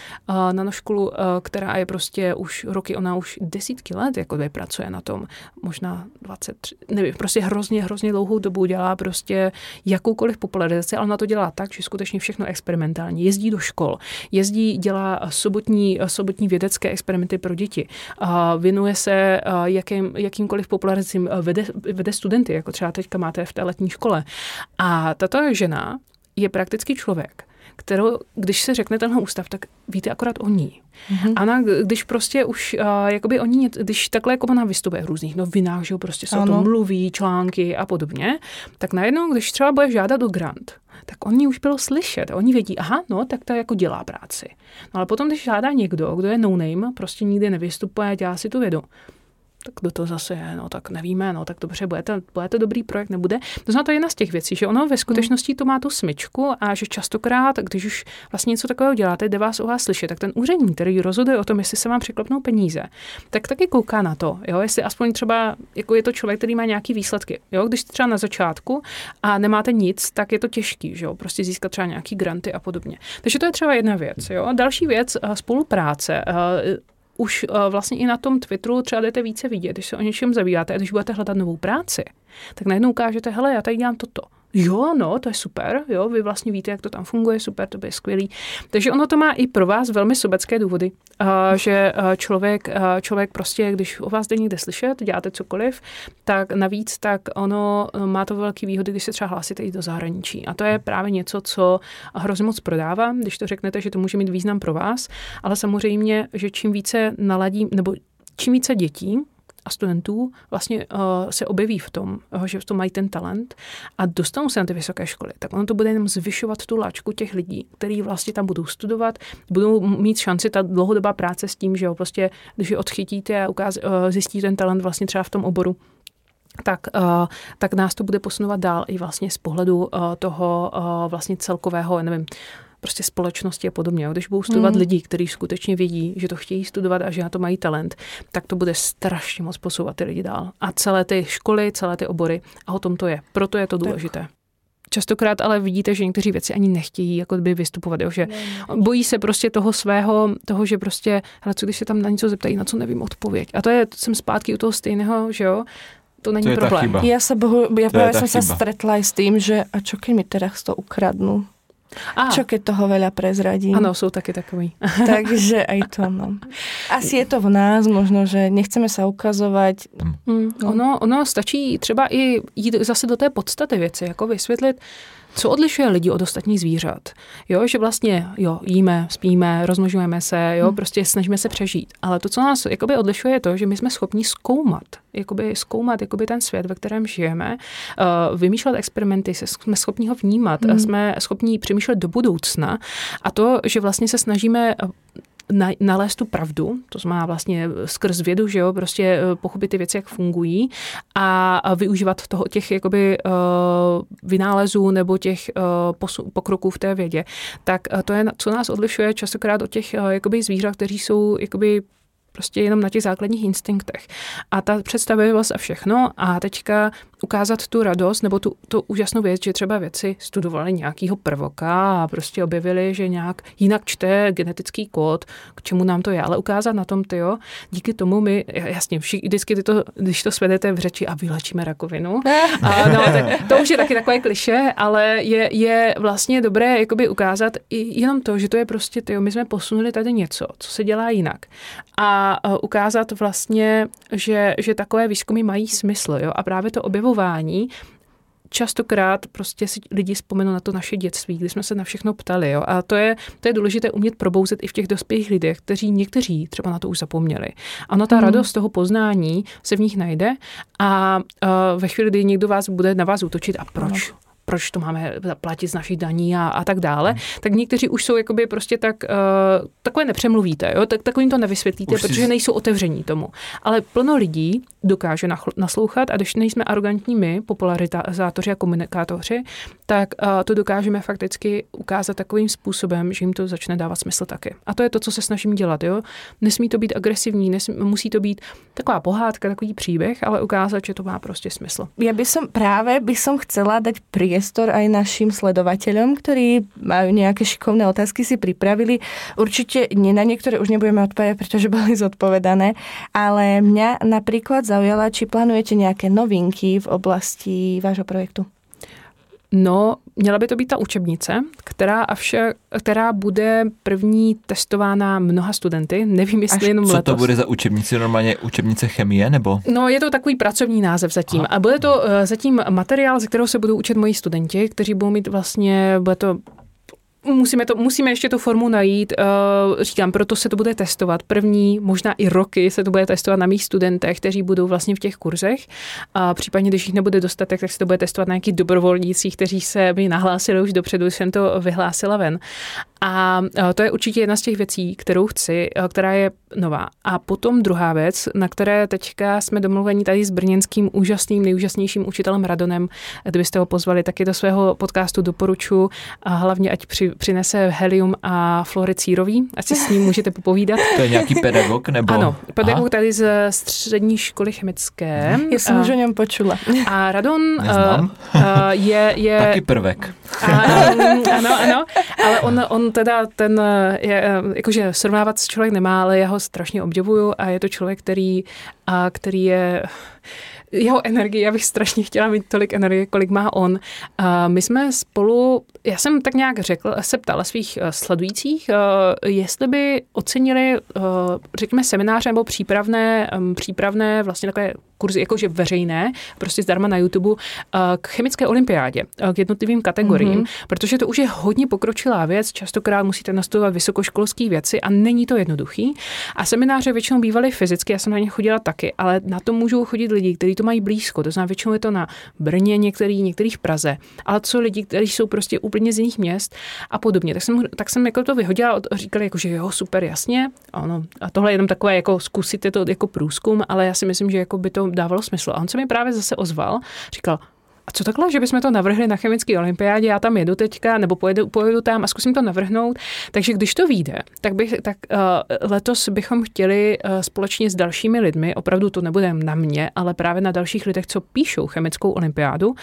nanoškolu, která je prostě už roky, ona už desítky let jako pracuje na tom, možná 23, nevím, prostě hrozně, hrozně dlouhou dobu dělá prostě jakoukoliv popularizaci, ale na to dělá tak, že skutečně všechno experimentální. Jezdí do škol, jezdí, dělá sobotní, sobotní vědecké experimenty pro děti, věnuje se jakým, jakýmkoliv popularizacím, vede, vede studenty, jako třeba teďka máte v té letní škole. A tato žena je prakticky člověk, kterou, když se řekne tenhle ústav, tak víte akorát o ní. Mm-hmm. Ana, když prostě už, uh, jakoby oni, když takhle jako ona vystupuje v různých novinách, že prostě se ano. o tom mluví, články a podobně, tak najednou, když třeba bude žádat o grant, tak oni už bylo slyšet. Oni vědí, aha, no, tak to jako dělá práci. No ale potom, když žádá někdo, kdo je no name, prostě nikdy nevystupuje, dělá si tu vědu, tak kdo to zase je, no tak nevíme, no tak dobře, bude to, bude to dobrý projekt, nebude. To znamená, to je jedna z těch věcí, že ono ve skutečnosti to má tu smyčku a že častokrát, když už vlastně něco takového děláte, jde vás o vás slyšet, tak ten úředník, který rozhoduje o tom, jestli se vám překlopnou peníze, tak taky kouká na to, jo, jestli aspoň třeba, jako je to člověk, který má nějaký výsledky, jo, když třeba na začátku a nemáte nic, tak je to těžký, že jo, prostě získat třeba nějaký granty a podobně. Takže to je třeba jedna věc, jo. Další věc, spolupráce už uh, vlastně i na tom Twitteru třeba jdete více vidět, když se o něčem zabýváte a když budete hledat novou práci, tak najednou ukážete, hele, já tady dělám toto jo, no, to je super, jo, vy vlastně víte, jak to tam funguje, super, to bude skvělý. Takže ono to má i pro vás velmi sobecké důvody, uh, že uh, člověk, uh, člověk prostě, když o vás jde někde slyšet, děláte cokoliv, tak navíc, tak ono má to velký výhody, když se třeba hlásíte i do zahraničí. A to je právě něco, co hrozně moc prodává, když to řeknete, že to může mít význam pro vás, ale samozřejmě, že čím více naladí, nebo čím více dětí a studentů vlastně uh, se objeví v tom, uh, že v tom mají ten talent a dostanou se na ty vysoké školy, tak ono to bude jenom zvyšovat tu láčku těch lidí, kteří vlastně tam budou studovat, budou mít šanci ta dlouhodobá práce s tím, že jo, prostě, když je odchytíte a ukáz, uh, zjistí ten talent vlastně třeba v tom oboru, tak, uh, tak nás to bude posunovat dál i vlastně z pohledu uh, toho uh, vlastně celkového, nevím, prostě společnosti a podobně. Když budou studovat hmm. lidi, kteří skutečně vědí, že to chtějí studovat a že na to mají talent, tak to bude strašně moc posouvat ty lidi dál. A celé ty školy, celé ty obory. A o tom to je. Proto je to důležité. Tak. Častokrát ale vidíte, že někteří věci ani nechtějí jako by vystupovat, jo, že bojí se prostě toho svého, toho, že prostě, hele, co když se tam na něco zeptají, na co nevím odpověď. A to je, jsem zpátky u toho stejného, že jo, to není to problém. Já se bohu, já právě jsem se stretla i s tím, že a čo keď mi teraz to ukradnu? Aha. Čo keď toho veľa prezradím. Ano, jsou taky takový. Takže aj to, no. Asi je to v nás, možno, že nechceme sa ukazovat. Mm, ono, ono stačí třeba i jít zase do té podstaty věci, jako vysvětlit, co odlišuje lidi od ostatních zvířat? Jo, že vlastně, jo, jíme, spíme, rozmnožujeme se, jo, hmm. prostě snažíme se přežít. Ale to, co nás jakoby odlišuje, je to, že my jsme schopni zkoumat, jakoby zkoumat jakoby ten svět, ve kterém žijeme, uh, vymýšlet experimenty, jsme schopni ho vnímat, hmm. jsme schopni přemýšlet do budoucna a to, že vlastně se snažíme na, nalézt tu pravdu, to znamená vlastně skrz vědu, že jo, prostě eh, pochopit ty věci, jak fungují a, využívat toho těch jakoby uh, vynálezů nebo těch pokroků v té vědě, tak to je, co nás odlišuje častokrát od těch jakoby zvířat, kteří jsou jakoby prostě jenom na těch základních instinktech. A ta představivost a všechno a teďka ukázat tu radost nebo tu, tu úžasnou věc, že třeba věci studovali nějakýho prvoka a prostě objevili, že nějak jinak čte genetický kód, k čemu nám to je, ale ukázat na tom, ty jo, díky tomu my, jasně, všichni, vždycky to, když to svedete v řeči a vylečíme rakovinu, a no, tak to už je taky takové kliše, ale je, je vlastně dobré jakoby ukázat i jenom to, že to je prostě, ty jo, my jsme posunuli tady něco, co se dělá jinak. A ukázat vlastně, že, že takové výzkumy mají smysl, jo, a právě to objevování stravování častokrát prostě si lidi vzpomenou na to naše dětství, kdy jsme se na všechno ptali. Jo? A to je, to je důležité umět probouzet i v těch dospělých lidech, kteří někteří třeba na to už zapomněli. Ano, ta hmm. radost toho poznání se v nich najde a uh, ve chvíli, kdy někdo vás bude na vás útočit a proč? No proč to máme platit z našich daní a, a tak dále, hmm. tak někteří už jsou jakoby prostě tak, uh, takové nepřemluvíte, jo? Tak, takovým to nevysvětlíte, už protože si... nejsou otevření tomu. Ale plno lidí dokáže naslouchat a když nejsme arrogantní my, popularizátoři a komunikátoři, tak uh, to dokážeme fakticky ukázat takovým způsobem, že jim to začne dávat smysl taky. A to je to, co se snažím dělat. Jo? Nesmí to být agresivní, nesmí, musí to být taková pohádka, takový příběh, ale ukázat, že to má prostě smysl. Já bych právě bych chcela dať priestor aj našim sledovateľom, ktorí majú nejaké šikovné otázky, si pripravili. Určite nie na niektoré už nebudeme odpovedať, pretože boli zodpovedané, ale mňa napríklad zaujala, či plánujete nejaké novinky v oblasti vášho projektu. No, měla by to být ta učebnice, která avšak, která bude první testována mnoha studenty. Nevím, jestli Až jenom co letos. to bude za učebnice? Normálně učebnice chemie, nebo? No, je to takový pracovní název zatím. Aha. A bude to uh, zatím materiál, ze kterého se budou učit moji studenti, kteří budou mít vlastně, bude to musíme, to, musíme ještě tu formu najít. Uh, říkám, proto se to bude testovat. První, možná i roky se to bude testovat na mých studentech, kteří budou vlastně v těch kurzech. A případně, když jich nebude dostatek, tak se to bude testovat na nějakých dobrovolnících, kteří se mi nahlásili už dopředu, jsem to vyhlásila ven. A to je určitě jedna z těch věcí, kterou chci, která je nová. A potom druhá věc, na které teďka jsme domluveni tady s brněnským úžasným, nejúžasnějším učitelem Radonem. Kdybyste ho pozvali taky do svého podcastu, doporučuji. A hlavně, ať při, přinese helium a floricírový, ať si s ním můžete popovídat. To je nějaký pedagog? Nebo? Ano, pedagog Aha. tady z střední školy chemické. Já jsem už o něm počula. A Radon uh, je, je... Taky prvek. A, ano, ano, ale on, on teda ten, je, jakože srovnávat člověk nemá, ale já ho strašně obdivuju a je to člověk, který, a, který je jeho energii, já bych strašně chtěla mít tolik energie, kolik má on. A my jsme spolu, já jsem tak nějak řekl, se ptala svých uh, sledujících, uh, jestli by ocenili, uh, řekněme, semináře nebo přípravné, přípravné vlastně takové kurzy jakože veřejné, prostě zdarma na YouTube, k chemické olympiádě, k jednotlivým kategoriím, mm-hmm. protože to už je hodně pokročilá věc, častokrát musíte nastudovat vysokoškolské věci a není to jednoduchý. A semináře většinou bývaly fyzicky, já jsem na ně chodila taky, ale na to můžou chodit lidi, kteří to mají blízko. To znamená, většinou je to na Brně, některý, některý v Praze. Ale co lidi, kteří jsou prostě úplně z jiných měst a podobně. Tak jsem, tak jsem jako to vyhodila a říkali, jako, že jo, super, jasně. Ano. A tohle je jenom takové, jako zkusit to jako průzkum, ale já si myslím, že jako by to dávalo smysl. A on se mi právě zase ozval, říkal, a co takhle, že bychom to navrhli na chemické olympiádě, já tam jedu teďka, nebo pojedu, pojedu tam a zkusím to navrhnout. Takže když to vyjde, tak, bych, tak uh, letos bychom chtěli uh, společně s dalšími lidmi, opravdu to nebude na mě, ale právě na dalších lidech, co píšou chemickou olympiádu,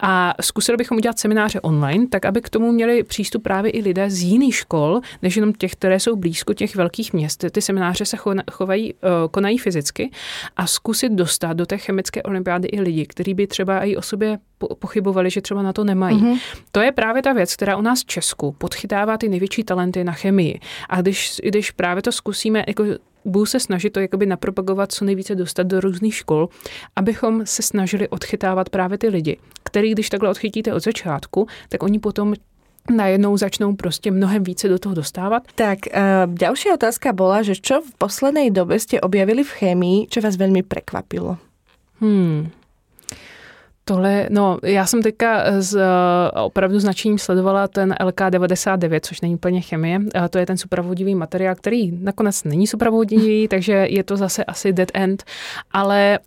a zkusili bychom udělat semináře online, tak aby k tomu měli přístup právě i lidé z jiných škol, než jenom těch, které jsou blízko těch velkých měst. Ty semináře se chovají, uh, konají fyzicky a zkusit dostat do té chemické olympiády i lidi, kteří by třeba i o sobě pochybovali, že třeba na to nemají. Mm-hmm. To je právě ta věc, která u nás v Česku podchytává ty největší talenty na chemii. A když, když právě to zkusíme, jako budu se snažit to jakoby napropagovat, co nejvíce dostat do různých škol, abychom se snažili odchytávat právě ty lidi, který když takhle odchytíte od začátku, tak oni potom najednou začnou prostě mnohem více do toho dostávat. Tak, uh, další otázka byla, že čo v poslednej době jste objavili v chemii, čo vás velmi překvapilo? Hmm. Tohle, no, já jsem teďka z, opravdu značením sledovala ten LK99, což není úplně chemie. A to je ten supravodivý materiál, který nakonec není supravodivý, takže je to zase asi dead end, ale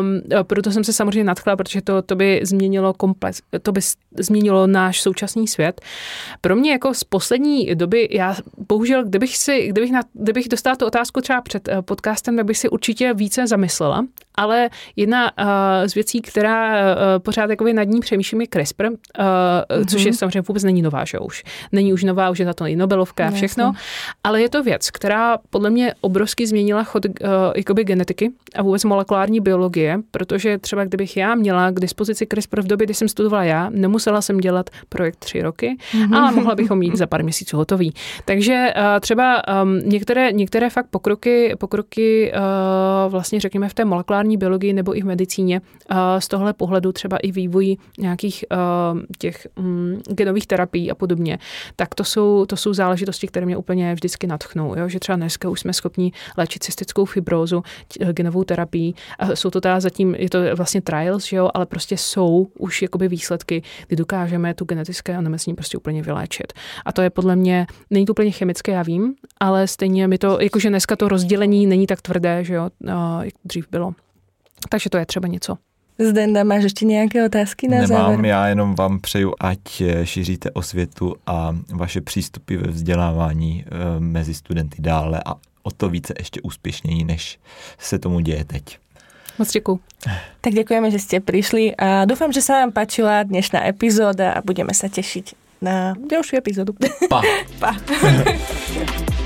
Um, proto jsem se samozřejmě nadchla, protože to, to by změnilo komplex, to by změnilo náš současný svět. Pro mě jako z poslední doby, já bohužel, kdybych si, kdybych, na, kdybych dostala tu otázku třeba před uh, podcastem, tak bych si určitě více zamyslela, ale jedna uh, z věcí, která uh, pořád jakoby nad ní přemýšlím, je CRISPR, uh, mm-hmm. což je samozřejmě vůbec není nová, že už. Není už nová, už je na to i Nobelovka a všechno, Jasně. ale je to věc, která podle mě obrovsky změnila chod uh, jakoby genetiky a vůbec molekulární biologie, protože třeba kdybych já měla k dispozici CRISPR v době, kdy jsem studovala já, nemusela jsem dělat projekt tři roky, mm-hmm. ale mohla bychom mít za pár měsíců hotový. Takže uh, třeba um, některé, některé fakt pokroky, pokroky uh, vlastně řekněme v té molekulární molekulární biologii nebo i v medicíně z tohle pohledu třeba i vývoji nějakých těch mm, genových terapií a podobně, tak to jsou, to jsou záležitosti, které mě úplně vždycky natchnou. Jo? Že třeba dneska už jsme schopni léčit cystickou fibrózu genovou terapii. A jsou to teda zatím, je to vlastně trials, že jo? ale prostě jsou už jakoby výsledky, kdy dokážeme tu genetické onemocnění prostě úplně vyléčit. A to je podle mě, není to úplně chemické, já vím, ale stejně mi to, jakože dneska to rozdělení není tak tvrdé, že jo, jak dřív bylo. Takže to je třeba něco. Zdenda, máš ještě nějaké otázky na Nemám, závěr? já jenom vám přeju, ať eh, šíříte osvětu a vaše přístupy ve vzdělávání eh, mezi studenty dále a o to více ještě úspěšněji, než se tomu děje teď. Moc děkuji. Tak děkujeme, že jste přišli a doufám, že se vám páčila dnešná epizóda a budeme se těšit na další epizodu. Pa. pa.